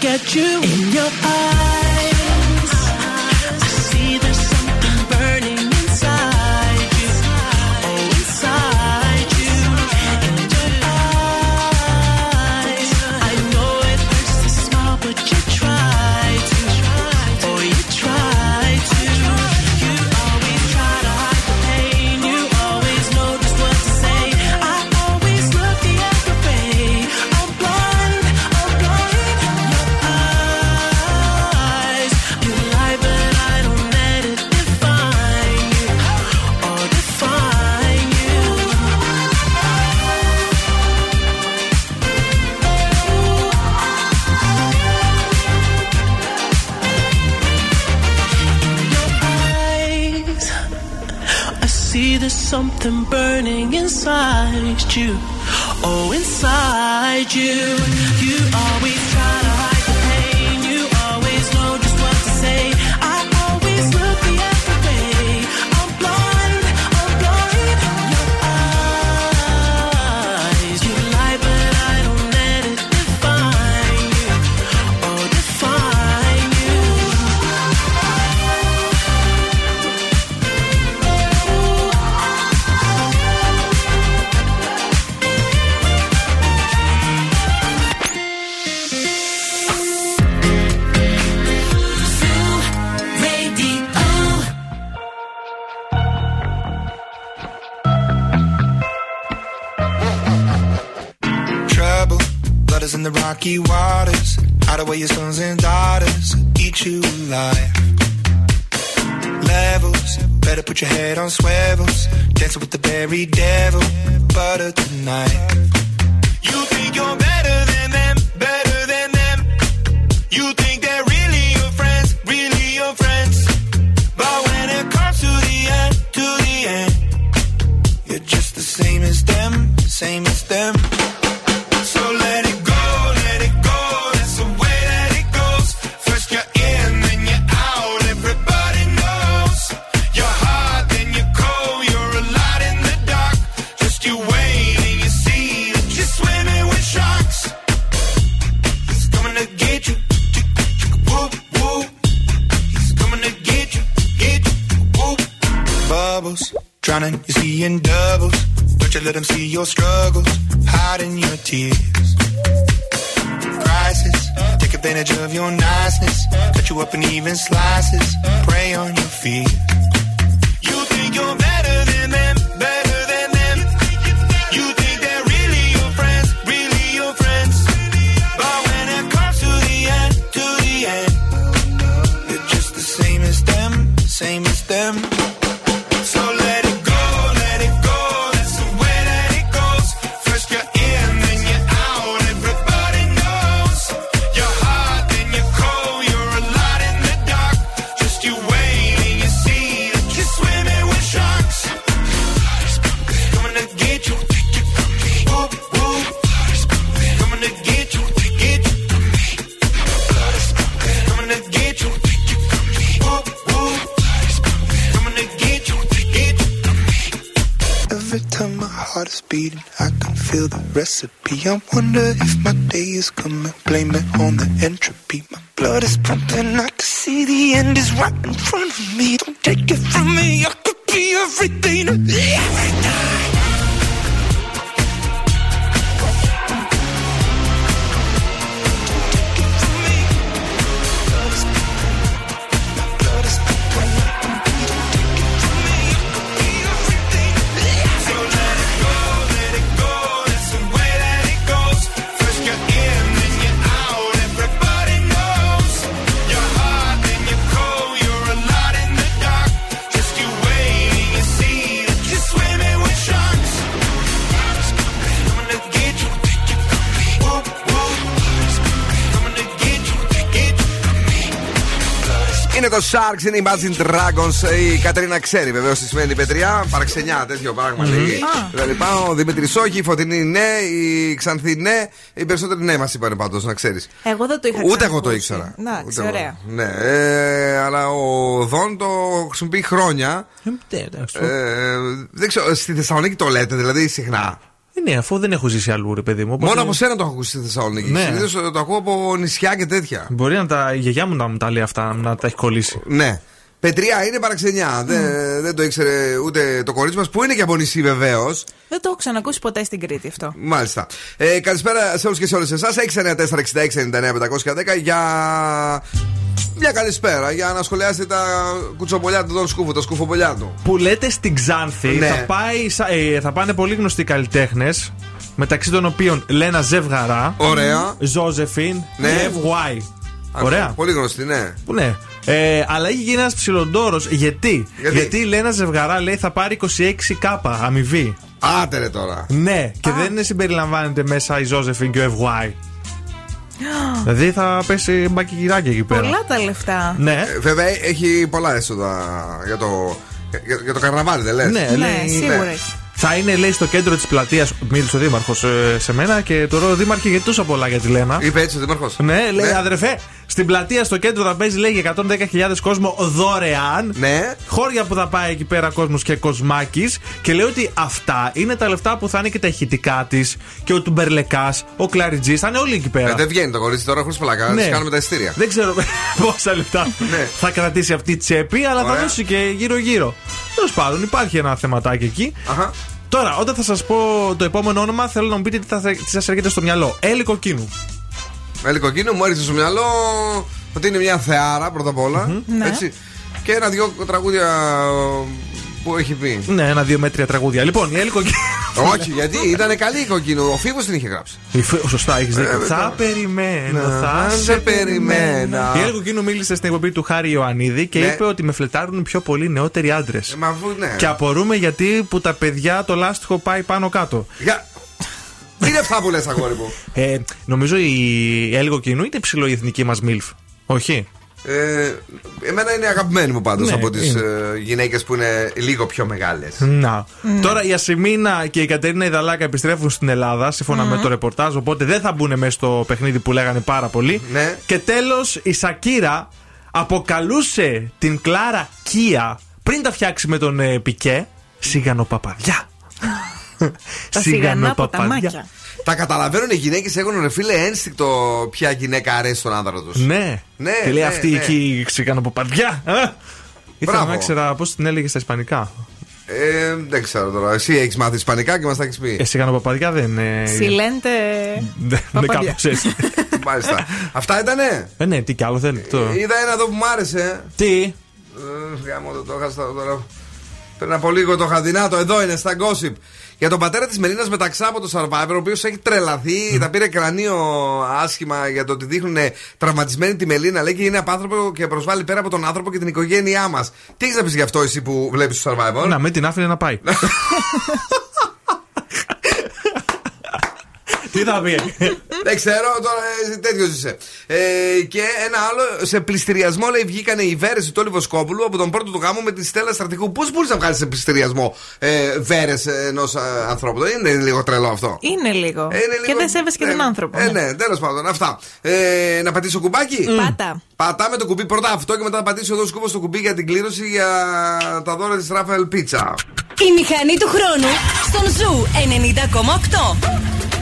Get at you in your eyes. Sharks, είναι η Imagine Dragons. Η Κατερίνα ξέρει βεβαίως τι σημαίνει η πετριά. Παραξενιά, τέτοιο πράγμα Μμμ. λέει. Α. Τα λοιπά. Ο Δημήτρης όχι, η Φωτεινή ναι, η Ξανθή ναι. Οι περισσότεροι ναι μας είπαν πάντως, να ξέρεις. Εγώ δεν το είχα Ούτε εγώ το ξανακούσει. ήξερα. Εντάξει, Ούτε εγώ. ωραία. Ναι, ε, αλλά ο Δον το χρησιμοποιεί χρόνια. Ε, δεν ξέρω, στη Θεσσαλονίκη το λέτε, δηλαδή συχνά. Ε, ναι, αφού δεν έχω ζήσει αλλού, ρε παιδί μου. οπότε- Μόνο από σένα το έχω ακούσει στη Θεσσαλονίκη. Ναι. Συνήθως το ακούω από νησιά και τέτοια. Μπορεί να τα, η γιαγιά μου να μου τα λέει αυτά, να τα έχει κολλήσει. Ναι. Πετριά είναι παραξενιά. Δεν, δεν το ήξερε ούτε το κορίτσι μας, που είναι και από νησί βεβαίως. Δεν το έχω ξανακούσει ποτέ στην Κρήτη αυτό. Μάλιστα. Ε, καλησπέρα σε όλους και σε όλες εσάς. 694-6699-510 για. Μια καλησπέρα για να σχολιάσετε τα κουτσοπολιά του Δον Σκούφου, τα σκουφοπολιά του. Που λέτε στην Ξάνθη Ναι. θα, πάει, σα- ε, θα πάνε πολύ γνωστοί καλλιτέχνες. Μεταξύ των οποίων Λένα Ζευγαρά, Ωραία. Ζώζεφιν Ναι. και Ευγουάη. Ωραία. Πολύ γνωστή, ναι. Που ναι. Ε, αλλά έχει γίνει ένας ψιλοντόρος. Γιατί; Γιατί; η Λένα Ζευγαρά λέει θα πάρει 26 κάπα αμοιβή. Άτε ρε τώρα. Ναι, και δεν συμπεριλαμβάνεται μέσα η Ζώζεφιν και ο Ευγουάη. δηλαδή θα πέσει μπακυγυράκι εκεί πέρα. Πολλά τα λεφτά. Ναι. Ε, Βέβαια έχει πολλά έσοδα για το Για, για το καρναβάλι, δεν λες; Ναι, λέει- Θα είναι, λέει, στο κέντρο της πλατείας. Μίλησε ο Δήμαρχος σε μένα και το ρωτώ, Δήμαρχε, γιατί τόσα πολλά για τη Λένα. Είπε έτσι ο Δήμαρχος. Ναι, λέει, αδερφέ, στην πλατεία στο κέντρο θα παίζει, λέει, για 110.000 κόσμο δωρεάν. Ναι. Χώρια που θα πάει εκεί πέρα κόσμος και κοσμάκης. Και λέει ότι αυτά είναι τα λεφτά που θα είναι και τα ηχητικά της και ο Τουμπερλεκάς, ο Κλαριτζής, θα είναι όλοι εκεί πέρα. Ε, δεν βγαίνει το κορίτσι τώρα χωρίς πλάκα. Ναι. Ναι. κάνουμε τα ειστήρια. Δεν ξέρω πόσα λεπτά θα κρατήσει αυτή η τσέπη, αλλά θα Ωραία. δώσει και γύρω-γύρω. Τέλος πάντων, υπάρχει ένα θεματάκι εκεί. Τώρα, όταν θα σας πω το επόμενο όνομα, θέλω να μου πείτε τι, θα- τι σας έρχεται στο μυαλό. Έλλη κοκκίνου. Έλλη κοκκίνου μου έρχεται στο μυαλό ότι είναι μια θεάρα πρώτα απ' όλα. Ναι. Έτσι. Και ένα-δυο τραγούδια που έχει πει. Ναι, ένα-δύο μέτρια τραγούδια. Λοιπόν, η Έλλη κοκκίνου. Όχι, γιατί ήταν καλή η κοκκίνου. Ο Φίβος την είχε γράψει. Η φ- Σωστά, έχεις δίκιο. Ε, θα τώρα. περιμένω, Να θα σε σε περιμένα. Η Έλλη Κοκκίνου μίλησε στην εκπομπή του Χάρη Ιωαννίδη και Ναι. είπε ότι με φλετάρουν πιο πολύ νεότεροι άντρες. Ε, μα αφού, ναι. Και απορούμε γιατί που τα παιδιά το λάστιχο πάει πάνω κάτω. Για... Τι είναι αυτά που λες, αγόρι μου; Ε, νομίζω η Έλλη Κοκκίνου είναι ψηλό η εθνική μας Μίλφ. Όχι; Ε, εμένα είναι αγαπημένη μου πάντως Ναι, από τις είναι. ε, γυναίκες που είναι λίγο πιο μεγάλες. Να. Ναι. Τώρα η Ασημίνα και η Κατερίνα Ιδαλάκα επιστρέφουν στην Ελλάδα σύμφωνα Μμμ. με το ρεπορτάζ. Οπότε δεν θα μπουν μέσα στο παιχνίδι που λέγανε πάρα πολύ. Ναι. Και τέλος η Σακύρα αποκαλούσε την Κλάρα Κία πριν τα φτιάξει με τον ε, Πικέ. Σίγανο παπαδιά. Τα σιγανά ποταμάκια. Τα καταλαβαίνουν οι γυναίκες έχουν ρε φίλε ένστικτο ποια γυναίκα αρέσει στον άνδρα τους. Ναι. Ναι, και λέει ναι, αυτή ναι. εκεί σίγανο παπαδιά. Α! Ήθελα Μπράβο. να ήξερα πώς την έλεγες στα Ισπανικά. Ε, δεν ξέρω τώρα. Εσύ έχεις μάθει Ισπανικά και μας τα έχεις πει. Ε, σίγανο παπαδιά δεν είναι. Σιλέντε. Δεν είναι παπαδιά. κάπως έτσι. Μάλιστα. Αυτά ήτανε; Ε, ναι, τι κι άλλο θέλει. Το... Είδα ένα εδώ που μου άρεσε. Τι; Ε, Γάμο το, το έχασα τώρα. Πριν από λίγο το είχα δυνάτο. Εδώ είναι στα gossip. Για τον πατέρα της Μελίνας Μεταξά από το Survivor, ο οποίος έχει τρελαθεί, τα πήρε κρανίο άσχημα για το ότι δείχνουν τραυματισμένη τη Μελίνα. Λέει και είναι απάνθρωπο και προσβάλλει πέρα από τον άνθρωπο και την οικογένειά μας. Τι έχεις να πεις γι' αυτό, εσύ που βλέπεις το Survivor; Να μην την άφηνε να πάει. Τι θα πει; Δεν ξέρω, τώρα τέτοιος είσαι. Ε, και ένα άλλο, σε πληστηριασμό λέει βγήκανε οι βέρες του Τόλι Βοσκόπουλου από τον πρώτο του γάμο με τη Στέλλα Στρατηγού. Πώς μπορείς να βγάλεις σε πληστηριασμό ε, βέρες ενός ανθρώπου, δεν είναι λίγο τρελό αυτό; Είναι λίγο. Ε, είναι Και λίγο- δεν σέβεσαι και τον άνθρωπο. Ε, ναι, τέλος πάντων, αυτά. Ε, να πατήσω κουμπάκι; Πάτα. Πατάμε το κουμπί πρώτα αυτό και μετά θα πατήσω εδώ σκούπος στο κουμπί για την κλήρωση για τα δώρα της Rafael Pizza. Η μηχανή του χρόνου στον Zoo 90,8.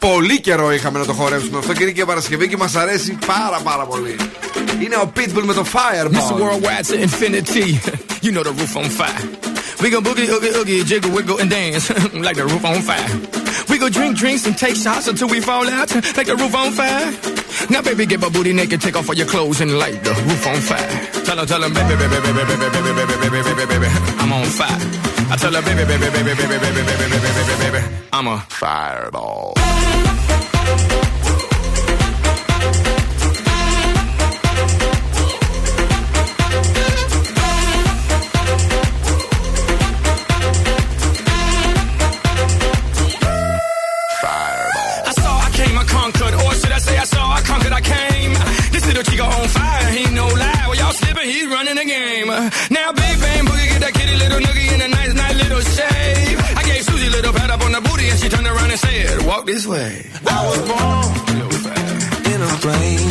Πολύ καιρό είχαμε να το χορέψουμε αυτό και είναι και Παρασκευή και μας αρέσει πάρα πάρα πολύ. Είναι ο Pitbull με το Fireball. Mr. Worldwide to infinity. You know the roof on fire. We gon' boogie, oogie, oogie, jiggle, wiggle, and dance like the roof on fire. We go drink drinks and take shots until we fall out like the roof on fire. Now, baby, get my booty naked, take off all your clothes and light the roof on fire. Tell her, tell her, baby, baby, baby, baby, baby, baby, baby, baby, baby, baby, I'm on fire. I tell her, baby, baby, baby, baby, baby, baby, baby, baby, baby, I'm a fireball. Now, big bang boogie, get that kitty little noogie in the and she turned around and said, "Walk this way." I was born in a plane.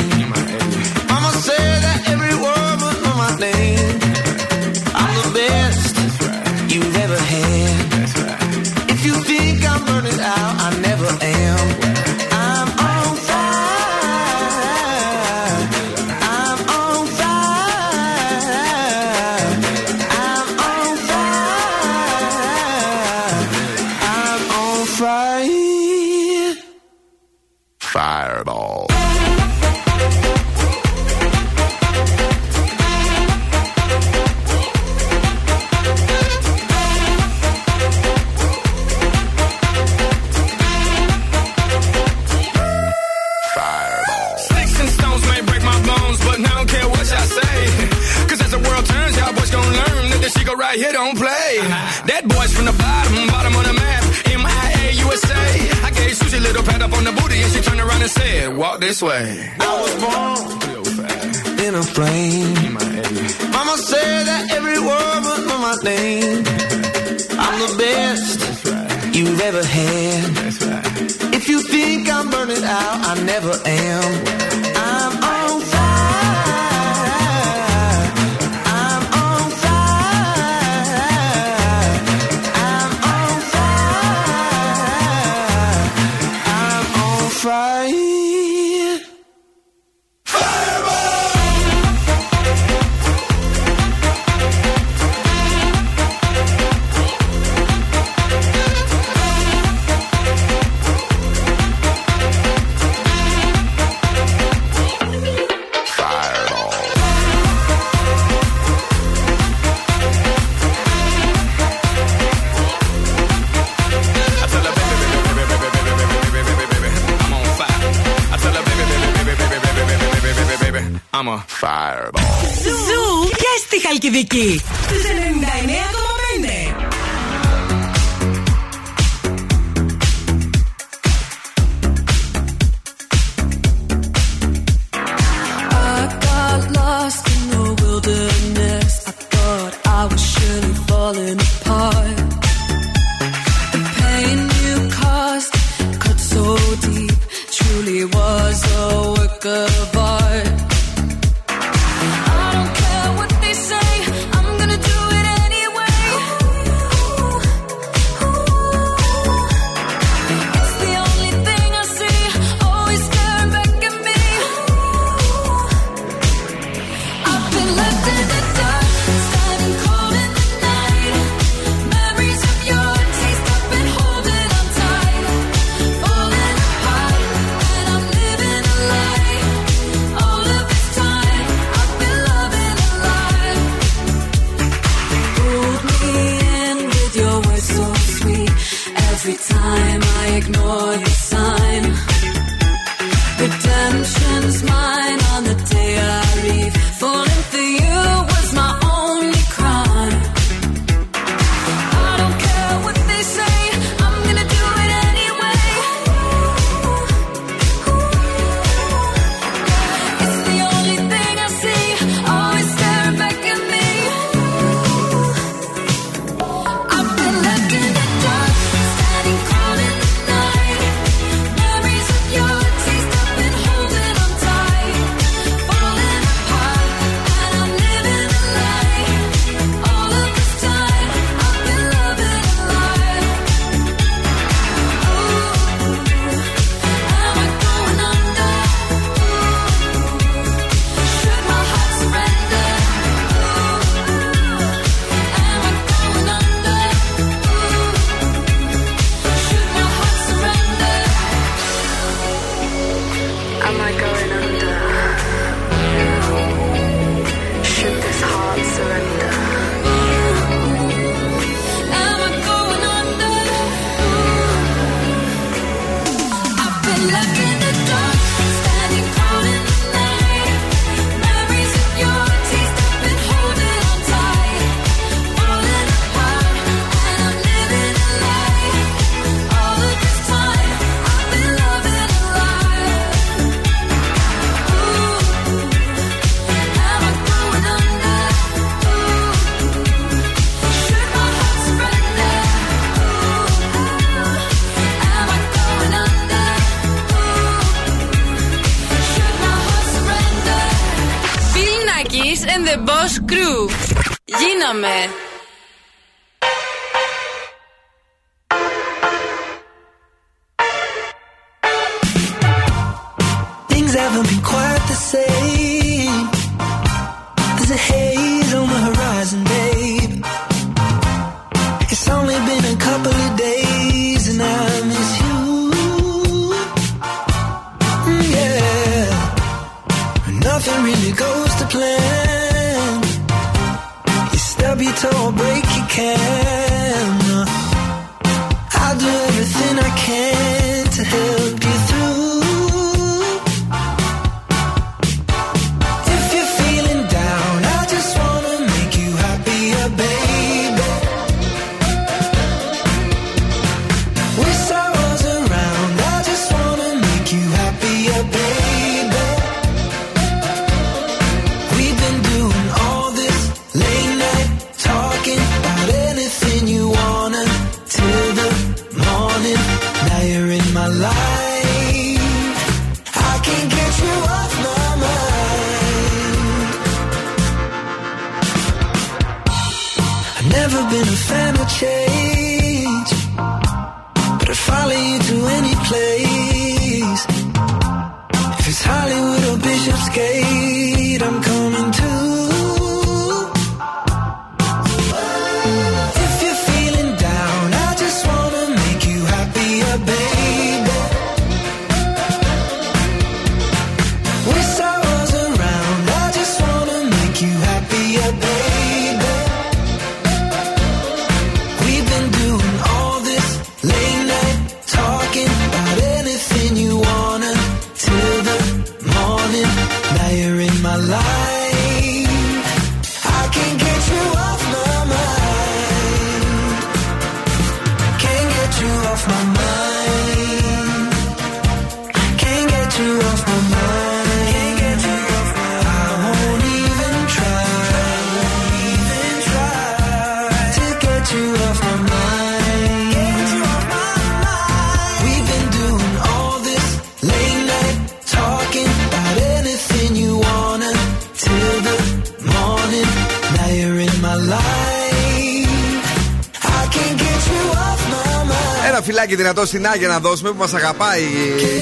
Δυνατό στην Άγια να δώσουμε που μας αγαπάει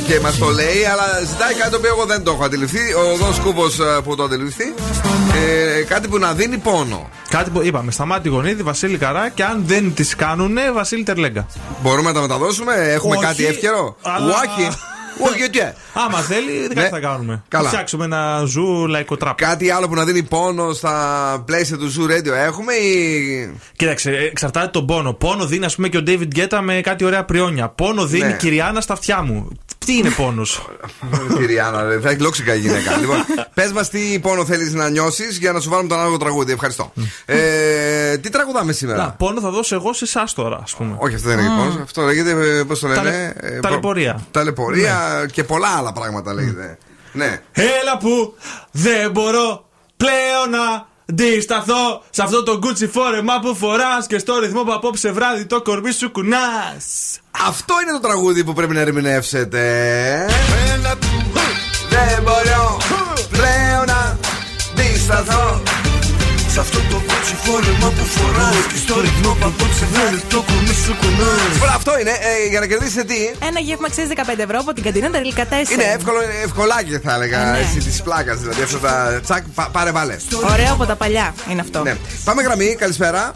και μας το λέει, αλλά ζητάει κάτι το οποίο εγώ δεν το έχω αντιληφθεί. Ο Δόν Κούβο που το αντιληφθεί. Ε, κάτι που να δίνει πόνο. Κάτι που είπαμε, Σταμάτη Γονίδη, Βασίλη Καρά και αν δεν τις κάνουνε, Βασίλη Τερλέγκα. Μπορούμε να τα μεταδώσουμε, έχουμε Όχι, κάτι εύκαιρο; αλλά- Όχι. Όχι, γιατί. Άμα θέλει, κάτι θα κάνουμε. Ναι. Καλά. Θα φτιάξουμε ένα ζου λαϊκό τραπ. Κάτι άλλο που να δίνει πόνο στα πλαίσια του Zoo Radio έχουμε ή. Κοίταξε, ε, εξαρτάται τον πόνο. Πόνο δίνει, ας πούμε, και ο David Guetta με κάτι ωραία πριόνια. Πόνο δίνει Ναι. η Κυριάννα στα αυτιά μου. Τι είναι πόνος; Τη Ριάννα, ρε, θα έχει λόξικα η γυναίκα. λοιπόν, πες μας τι πόνο θέλεις να νιώσεις για να σου βάλουμε τον άλλο τραγούδι. Ευχαριστώ. ε, τι τραγουδάμε σήμερα; Να, πόνο θα δώσω εγώ σε εσάς τώρα, ας πούμε. Όχι, αυτό δεν είναι πόνο. Αυτό λέγεται, πώς το λένε. Ταλαι- ε, προ- ταλαιπωρία. Ταλαιπωρία και πολλά άλλα πράγματα λέγεται. Ναι. Έλα που δεν μπορώ πλέον να αντισταθώ σε αυτό το Gucci φόρεμα που φοράς και στο ρυθμό που απόψε βράδυ το κορμί σου κουνάς. Αυτό είναι το τραγούδι που πρέπει να ερμηνεύσετε. Δεν μπορώ πλέον να αντισταθώ. Σε αυτό το κότσι φόρεμα που φοράς Και στο ρυθμό που απόψε βράδυ το κορμί σου κουνάς Λοιπόν, αυτό είναι. Ε, για να κερδίσετε τι; Ένα γεύμα αξίζει 15 ευρώ από την καντίνα Τερλικατέσσερα. Είναι εύκολο, είναι ευκολάκι θα έλεγα. Ε, ναι. Εσύ της πλάκας δηλαδή. Αυτά τα τσακ, πα- πάρε βάλε. Ωραίο από τα παλιά είναι αυτό. Ναι. Πάμε γραμμή, καλησπέρα.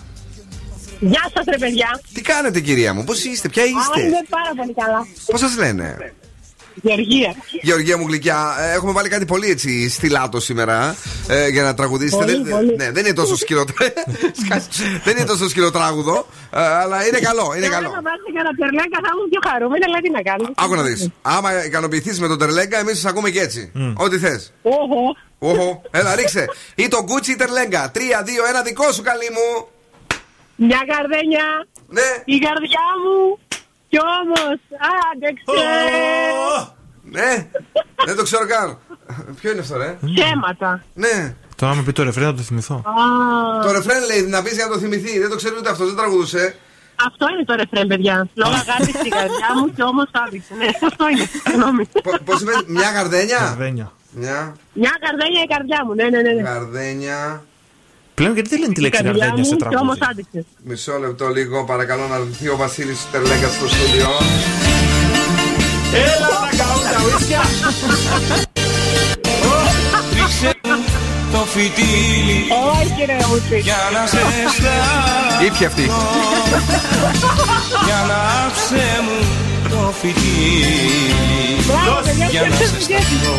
Γεια σας, ρε παιδιά. Τι κάνετε, κυρία μου, πώς είστε, ποια Α, είστε. είμαι πάρα πολύ καλά. Πώς σας λένε; Γεωργία. Γεωργία μου γλυκιά, ε, έχουμε βάλει κάτι πολύ έτσι στυλάτο σήμερα ε, για να τραγουδήσετε. Πολύ, δεν, πολύ. ναι, δεν είναι τόσο σκυλοτράγουδο. δεν είναι τόσο σκυλοτράγουδο, ε, αλλά είναι καλό. Είναι Και καλό. άμα βάζετε και ένα τερλέγκα θα ήμουν πιο χαρούμενη, αλλά τι να κάνω. Άκου να δεις. Άμα ικανοποιηθείς με τον Τερλέγκα, εμείς σα ακούμε και έτσι. Ό,τι θες. Όχο. Όχο, έλα ρίξε. Ή το Gucci ή Τερλέγκα. 3, 2, 1, δικό σου καλή μου. Μια καρδένια. Ναι. Η καρδιά μου. Κι όμως, άντεξε. Ναι, δεν το ξέρω καν. Ποιο είναι αυτό, ρε; Ψέματα. Ναι. Τώρα με πει το ρεφρέν να το θυμηθώ. Α, Το ρεφρέν λέει να πεις για να το θυμηθεί. Δεν το ξέρει ούτε αυτός, δεν τραγουδούσε. Αυτό είναι το ρεφρέν, παιδιά. Λόγω αγάπης στην καρδιά μου και όμως άδειξε. Ναι, αυτό είναι. Συγγνώμη. Πώς είπες, μια γαρδένια. Καρδένια. Μια Μια καρδένια η καρδιά μου. Ναι, ναι, ναι. ναι. γαρδένια. Πλέον γιατί δεν λένε τη Η λέξη καρδιά γαρδένια σε μου και όμως τραγούδι. άδειξε. Μισό λεπτό λίγο, παρακαλώ να ρωτηθεί ο Βασίλης Τερλέγκα στο στούντιο. Έλα να καούν τα ουίσκια. Ρίξε το φυτίλι Όχι, ρε, ούτε. Για να σε στάρω Ήπια αυτή. Για να άψε μου το φυτίλι Μπράβο, παιδιά, Για να ποιος σε το βγαίνει. σταθώ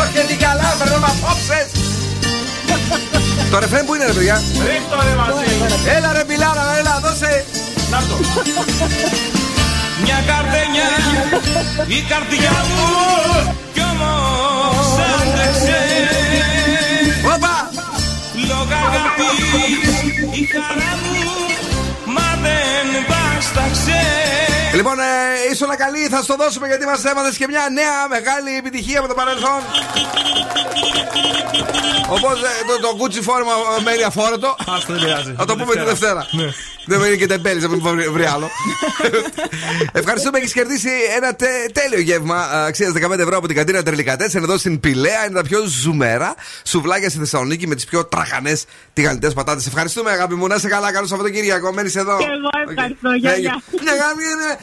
Όχι, τι καλά, πρέπει να απόψε. Το ρεφρέν που είναι, ρε παιδιά. Ρίχτω ρε Βασίλη. Έλα, ρε Μπιλάρα, έλα, δώσε. Να το. Μια καρδένια η καρδιά μου Κι όμως άντεξε Όπα! Λόγω αγάπης η χαρά μου Μα δεν βάσταξε Λοιπόν, ε, να καλή, θα στο δώσουμε γιατί μας έμαθε και μια νέα μεγάλη επιτυχία από το παρελθόν. Οπότε το, το φόρμα ε, μένει αφόρετο. Α πειράζει. Θα το πούμε τη Δευτέρα. Ναι. Δεν μένει και τεμπέλης, θα πούμε βρει άλλο. Ευχαριστούμε, έχεις κερδίσει ένα τε, τέλειο γεύμα ε, αξίας 15 ευρώ από την καντίνα Τερλικατέσεν εδώ στην Πηλαία. Είναι τα πιο ζουμερά σουβλάκια στη Θεσσαλονίκη με τις πιο τραχανές τηγανιτές πατάτες. Ευχαριστούμε, αγάπη μου. Να είσαι καλά, καλό Σαββατοκύριακο. Μένεις εδώ. Και εγώ ευχαριστώ, γεια. Ναι, μια γάμια είναι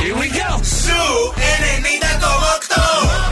Here we go. Σου 90,8.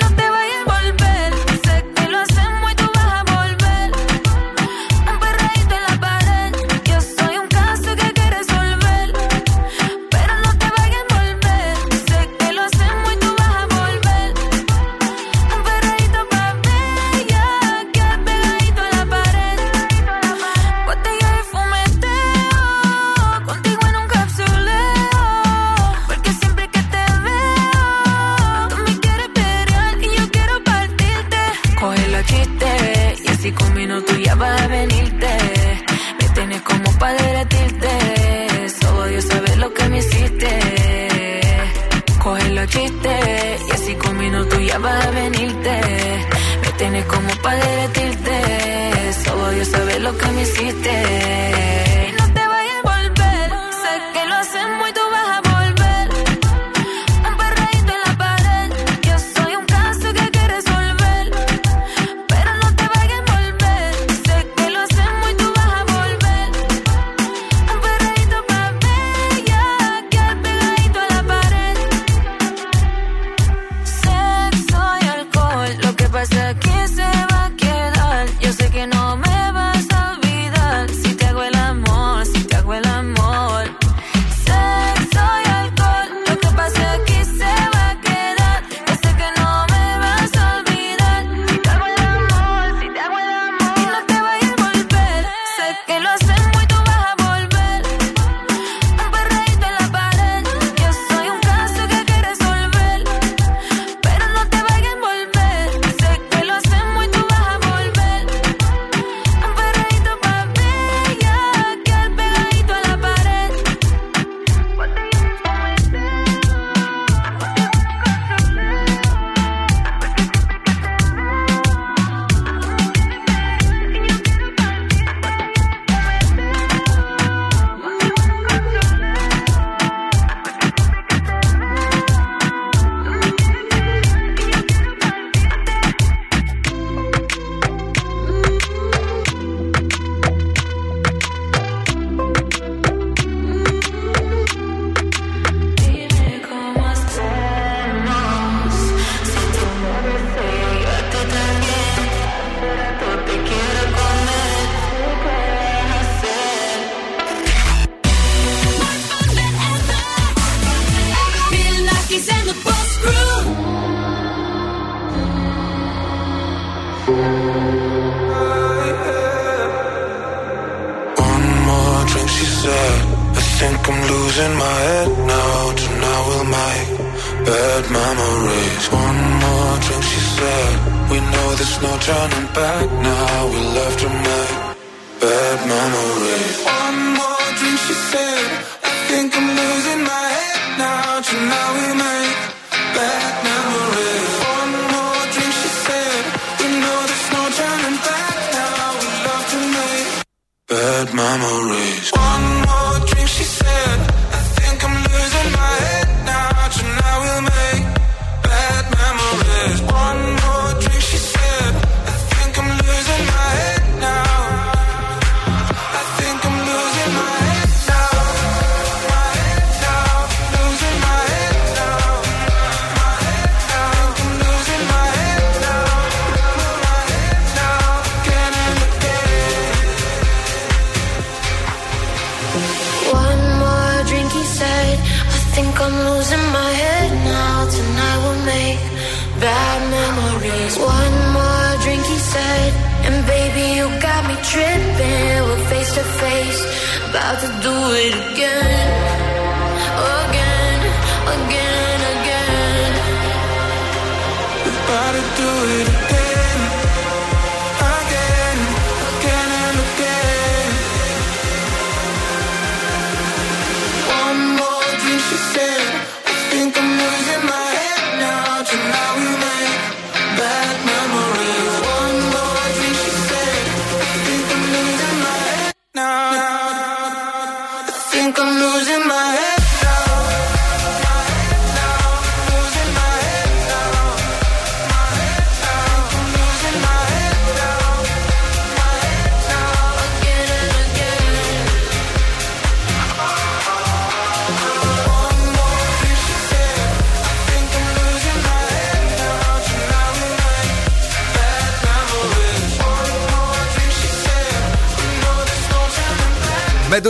Y así conmigo tú ya vas a venirte. Me tienes como para derretirte.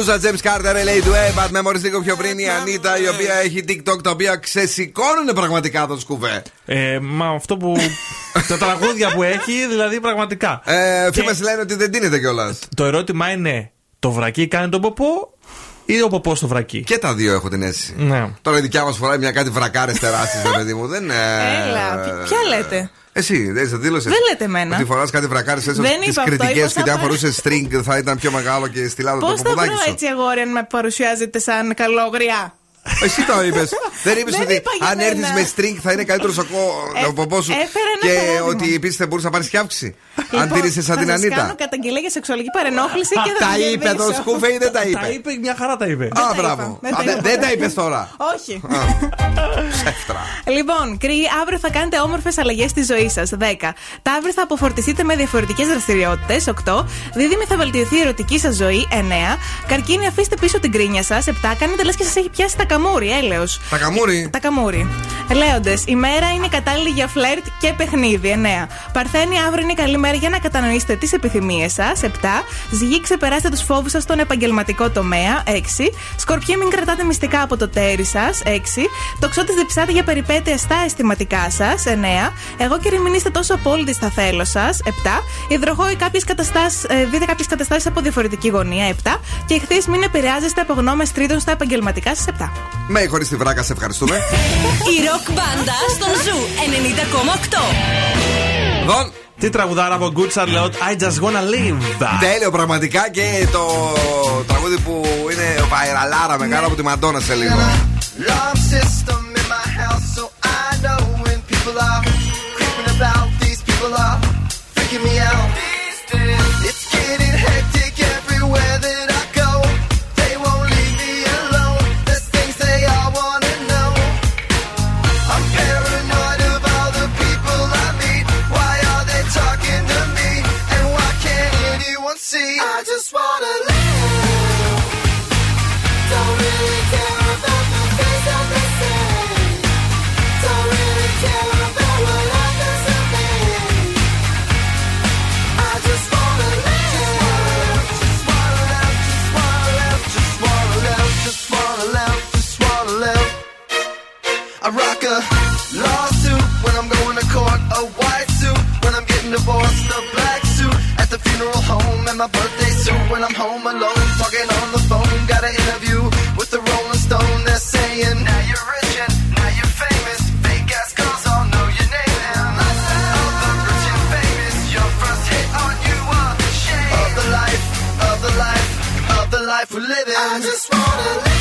Μετούσα James Carter, LA του A, Bad Memories λίγο πιο πριν η Ανίτα, η οποία έχει TikTok τα οποία ξεσηκώνουν πραγματικά το σκουβέ. Ε, μα αυτό που. τα τραγούδια που έχει, δηλαδή πραγματικά. Ε, Φήμε λένε ότι δεν τίνεται κιόλας. Το ερώτημα είναι, το βρακί κάνει τον ποπό ή ο ποπός στο βρακί. Και τα δύο έχω την αίσθηση. Ναι. Τώρα η δικιά μας φοράει μια κάτι βρακάρες τεράστιες, παιδί μου. Δεν. ε, Έλα, ποι- ποια λέτε; Εσύ, δεν σε δήλωσες. Δεν λέτε εμένα. Ότι φοράς κάτι βρακάρε έτσι Δεν τις είπα αυτό, κριτικές είπα και σαν ότι αν παρα- φορούσε string θα ήταν πιο μεγάλο και στυλάδο Πώς το θα ποπουδάκι βρω σου. έτσι αγόρι αν με παρουσιάζετε σαν καλόγρια; Εσύ το είπες. Δεν είπες Δεν ότι είπα για αν μένα. έρθεις με string θα είναι καλύτερος ο, Ε, ο ποπό σου. έφερα ένα Και παράδειγμα. ότι επίσης θα μπορούσε να πάρεις και αύξηση. Αν Λοιπόν, τήρησε σαν θα την σας Ανίτα. κάνω καταγγελία για σεξουαλική παρενόχληση και θα Τα την είπε το κερδίσω. σκούφε ή δεν τα Τα είπε; είπε, μια χαρά τα είπε. Α, μπράβο. δεν Α, τα δεν- είπα. Δεν τα είπες τώρα. Όχι. Ψεύτρα. Λοιπόν, κρύοι, αύριο θα κάνετε όμορφες αλλαγές στη ζωή σας. 10. Ταύροι θα αποφορτιστείτε με διαφορετικές δραστηριότητες. 8. Δίδυμοι θα βελτιωθεί η ερωτική σας ζωή. 9. Καρκίνοι, αφήστε πίσω την κρίνια σας. 7. Κάνετε λες και σας έχει πιάσει τα καμούρι, έλεος. Τα καμούρι. Τα καμούρι. Λέοντες, η μέρα είναι κατάλληλη για φλερτ και παιχνίδι. 9. Παρθένη, αύριο είναι καλή μέρα για να κατανοήσετε τις επιθυμίες σας. 7. Ζυγή, ξεπεράστε τους φόβους σας στον επαγγελματικό τομέα. 6. Σκορπιέ, μην κρατάτε μυστικά από το τέρι σας. 6. Τοξότες, διψάτε για περιπέτεια στα αισθηματικά σας. 9. Εγώ και μην είστε τόσο απόλυτοι στα θέλω σας. 7. Υδροχόοι, κάποιες καταστάσεις, δείτε κάποιες καταστάσεις από διαφορετική γωνία. 7. Και Ιχθείς, μην επηρεάζεστε από γνώμες τρίτων στα επαγγελματικά σας. 7. Με χωρίς τη βράκα, σε ευχαριστούμε. Η ροκ μπάντα στον Zoo 90,8. Δον. Τι τραγουδάρα από Good Charlotte, I just wanna live. Τέλειο πραγματικά και το τραγούδι που είναι βαϊραλάρα μεγάλο από τη Μαντόνα σε λίγο. Alarm system in my house, so I know when people are creeping about. These people are freaking me out. A lawsuit when I'm going to court, a white suit when I'm getting divorced, a black suit at the funeral home, and my birthday suit when I'm home alone, talking on the phone. Got an interview with the Rolling Stone. They're saying, Now you're rich and now you're famous. Fake ass girls all know your name. And of the rich and famous, your first hit on you are shame of the life, of the life, of the life we're living. I just wanna live.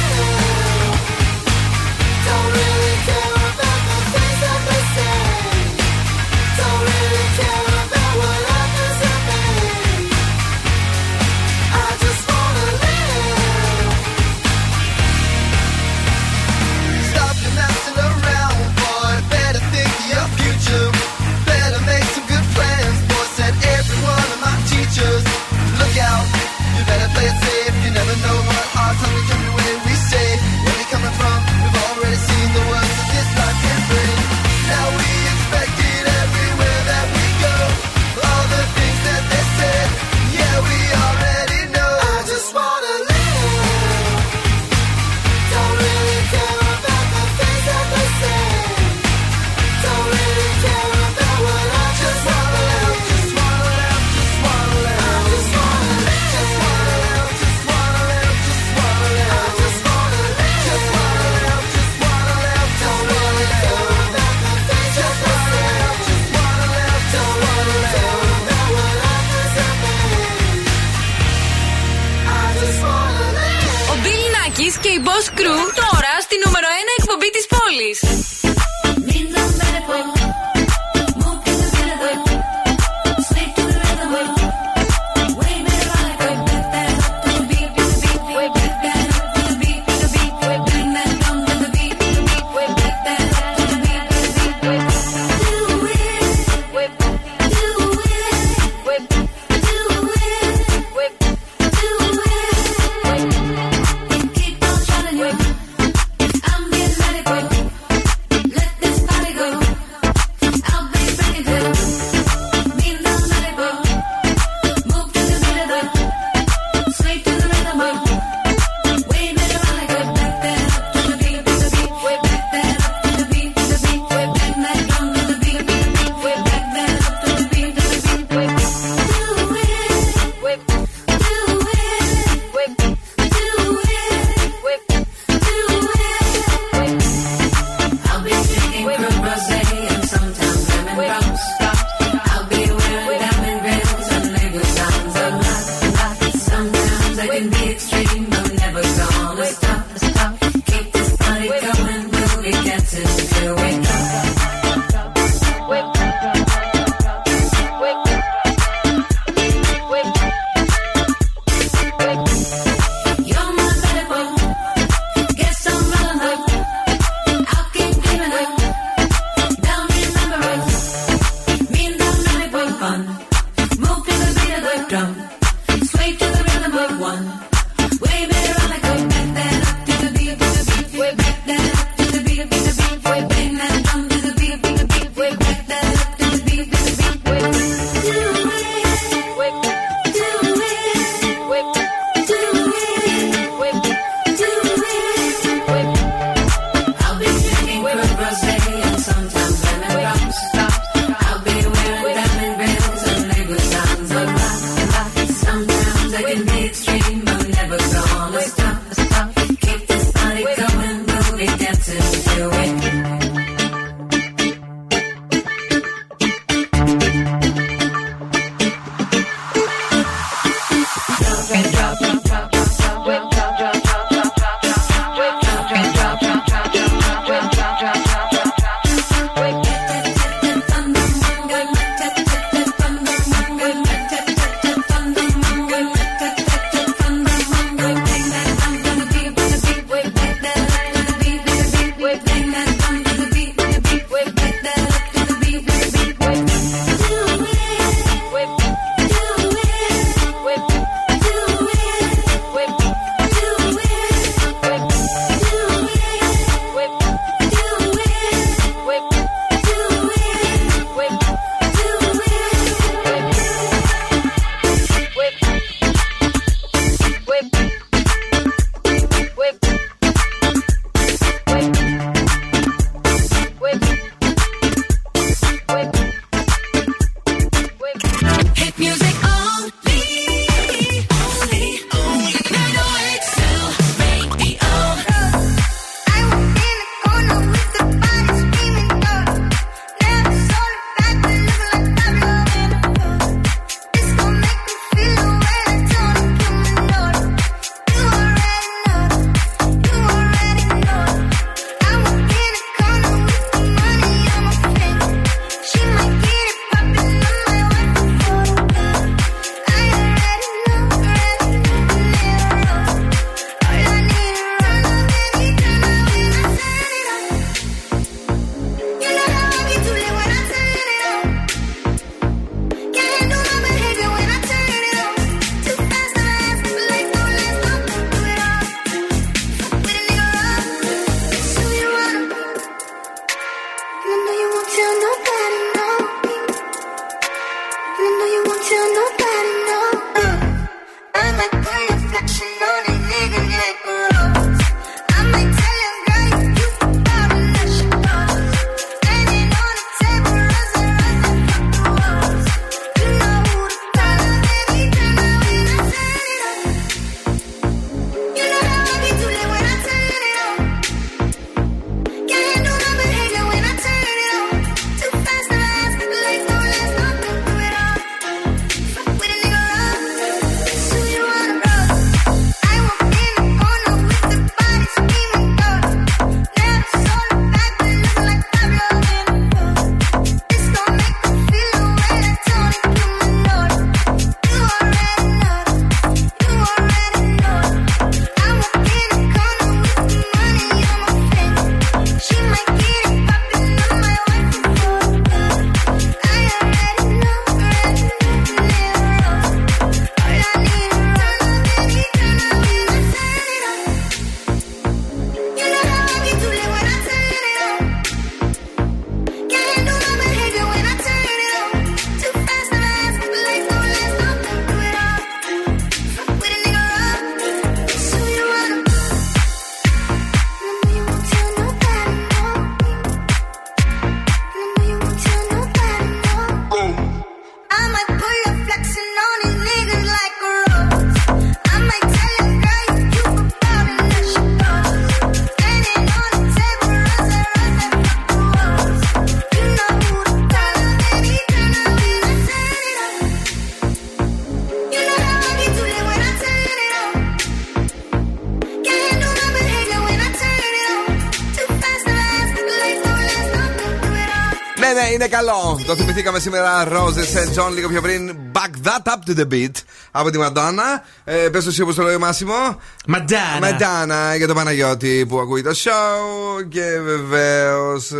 Είναι καλό. Το θυμηθήκαμε σήμερα. Roses and John λίγο πιο πριν. Back that up to the beat από τη Μαντάνα. Ε, Πες το εσύ όπως το λέει ο Μάσιμο. Μαντάνα. Μαντάνα για τον Παναγιώτη που ακούει το show. Και βεβαίως.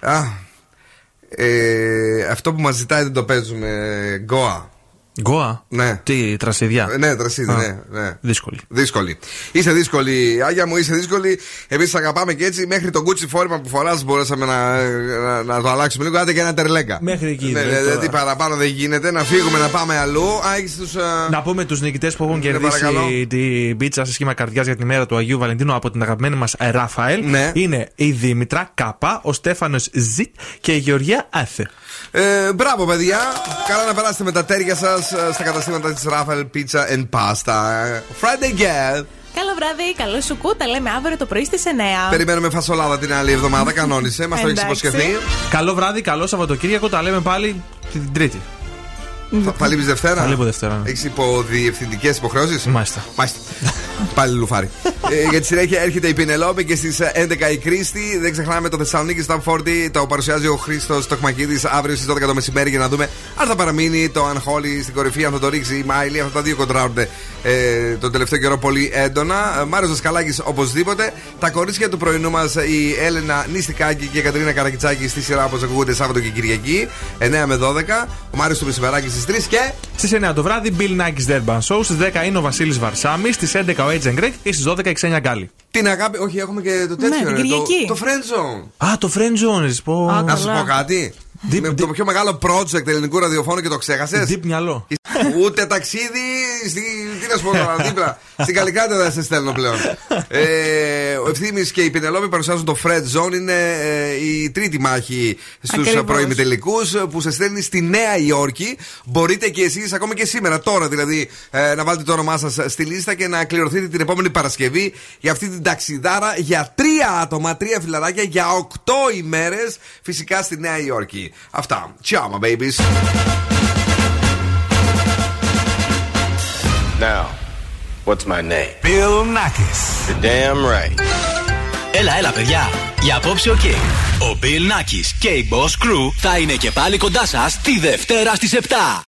α, ε, αυτό που μας ζητάει δεν το παίζουμε. Goa. Γκοa. Ναι. Τι, τρασιδιά. Ε, Ναι, τρασίδι, Α, ναι, ναι. Δύσκολη. Δύσκολη. Είσαι δύσκολη, Άγια μου, είσαι δύσκολη. Εμείς αγαπάμε και έτσι μέχρι το κούτσι φόρμα που φοράς μπορέσαμε να, να, να το αλλάξουμε λίγο. Άντε και ένα τερλέκα. Μέχρι εκεί. Ναι, δηλαδή, ναι, τώρα. τι παραπάνω δεν γίνεται. Να φύγουμε να πάμε αλλού. Α, έχεις τους, α, Να πούμε τους νικητές που έχουν Ναι, παρακαλώ. κερδίσει την πίτσα σε σχήμα καρδιάς για την ημέρα του Αγίου Βαλεντίνου από την αγαπημένη μας Ράφαελ. Ναι. Είναι η Δήμητρα Κάπα, ο Στέφανος Ζιτ και η Γεωργία Άθε. Ε, μπράβο, παιδιά. Καλά να περάσετε με τα τέρια σας στα καταστήματα της Rafael Pizza and Pasta. Friday Girl. Καλό βράδυ, καλό σου κου. Τα λέμε αύριο το πρωί στις 9. Περιμένουμε φασολάδα την άλλη εβδομάδα. Κανόνισε. Μας το έχεις Εντάξει. υποσχεθεί. Καλό βράδυ, καλό Σαββατοκύριακο. Τα λέμε πάλι την Τρίτη. Θα, θα λείπει Δευτέρα; Θα λείπω Δευτέρα, ναι. Έχεις υποδιευθυντικές υποχρεώσεις; Μάλιστα. Μάλιστα. Πάλι λουφάρι. ε, για τη συνέχεια έρχεται η Πινελόπη και στις 11 η Κρίστη. Δεν ξεχνάμε το Θεσσαλονίκη Stamp 40. Το παρουσιάζει ο Χρήστος Τοκμακίδη αύριο στις 12 το μεσημέρι για να δούμε αν θα παραμείνει το Unholy στην κορυφή, αν θα το ρίξει η Miley. Αυτά τα δύο κοντράρονται ε, τον τελευταίο καιρό πολύ έντονα. Ε, Μάριος Δασκαλάκης οπωσδήποτε. Τα κορίτσια του πρωινού μας η Έλενα Νιστικάκη και η Κατρίνα Καρακιτσάκη στη σειρά όπως ακούγονται Σάββατο και Κυριακή 9 με 12. Ο Μάριος το μεσημεράκι στις 3 και. Στις 9 το βράδυ, Bill Nakis, The Urban Show. Στις 10 είναι ο Βασίλης Βαρσάμης. Στις 11 ο Agent Greg και στις 12 η Ξένια Γκάλη. Την αγάπη, όχι, έχουμε και το τέτοιο. την ρε, το, Κυριακή. το Friend Zone. Α, το Friend Zone, να πω. Α, Να σου καλά. πω κάτι. Με το πιο μεγάλο project ελληνικού ραδιοφώνου και το ξέχασες; Deep μυαλό. Ούτε ταξίδι. Στη, τι να σου πω τώρα, δίπλα. Στην Καλικάτα δεν σε στέλνω πλέον. ε, ο Ευθύνη και η Πινελόπη παρουσιάζουν το Fred Zone. Είναι ε, η τρίτη μάχη στους Ακριβώς. προημιτελικού που σε στέλνει στη Νέα Υόρκη. Μπορείτε και εσείς, ακόμη και σήμερα, τώρα δηλαδή, ε, να βάλετε το όνομά σας στη λίστα και να κληρωθείτε την επόμενη Παρασκευή για αυτή την ταξιδάρα για τρία άτομα, τρία φιλαράκια για οκτώ ημέρες φυσικά στη Νέα Υόρκη. Αυτά. Ciao, my babies. Now, what's my name? Bill Nackis. You're damn right. Έλα, έλα, παιδιά. Για απόψε ο Ο Bill Nackis και η Boss Crew θα είναι και πάλι κοντά σας τη Δευτέρα στις 7.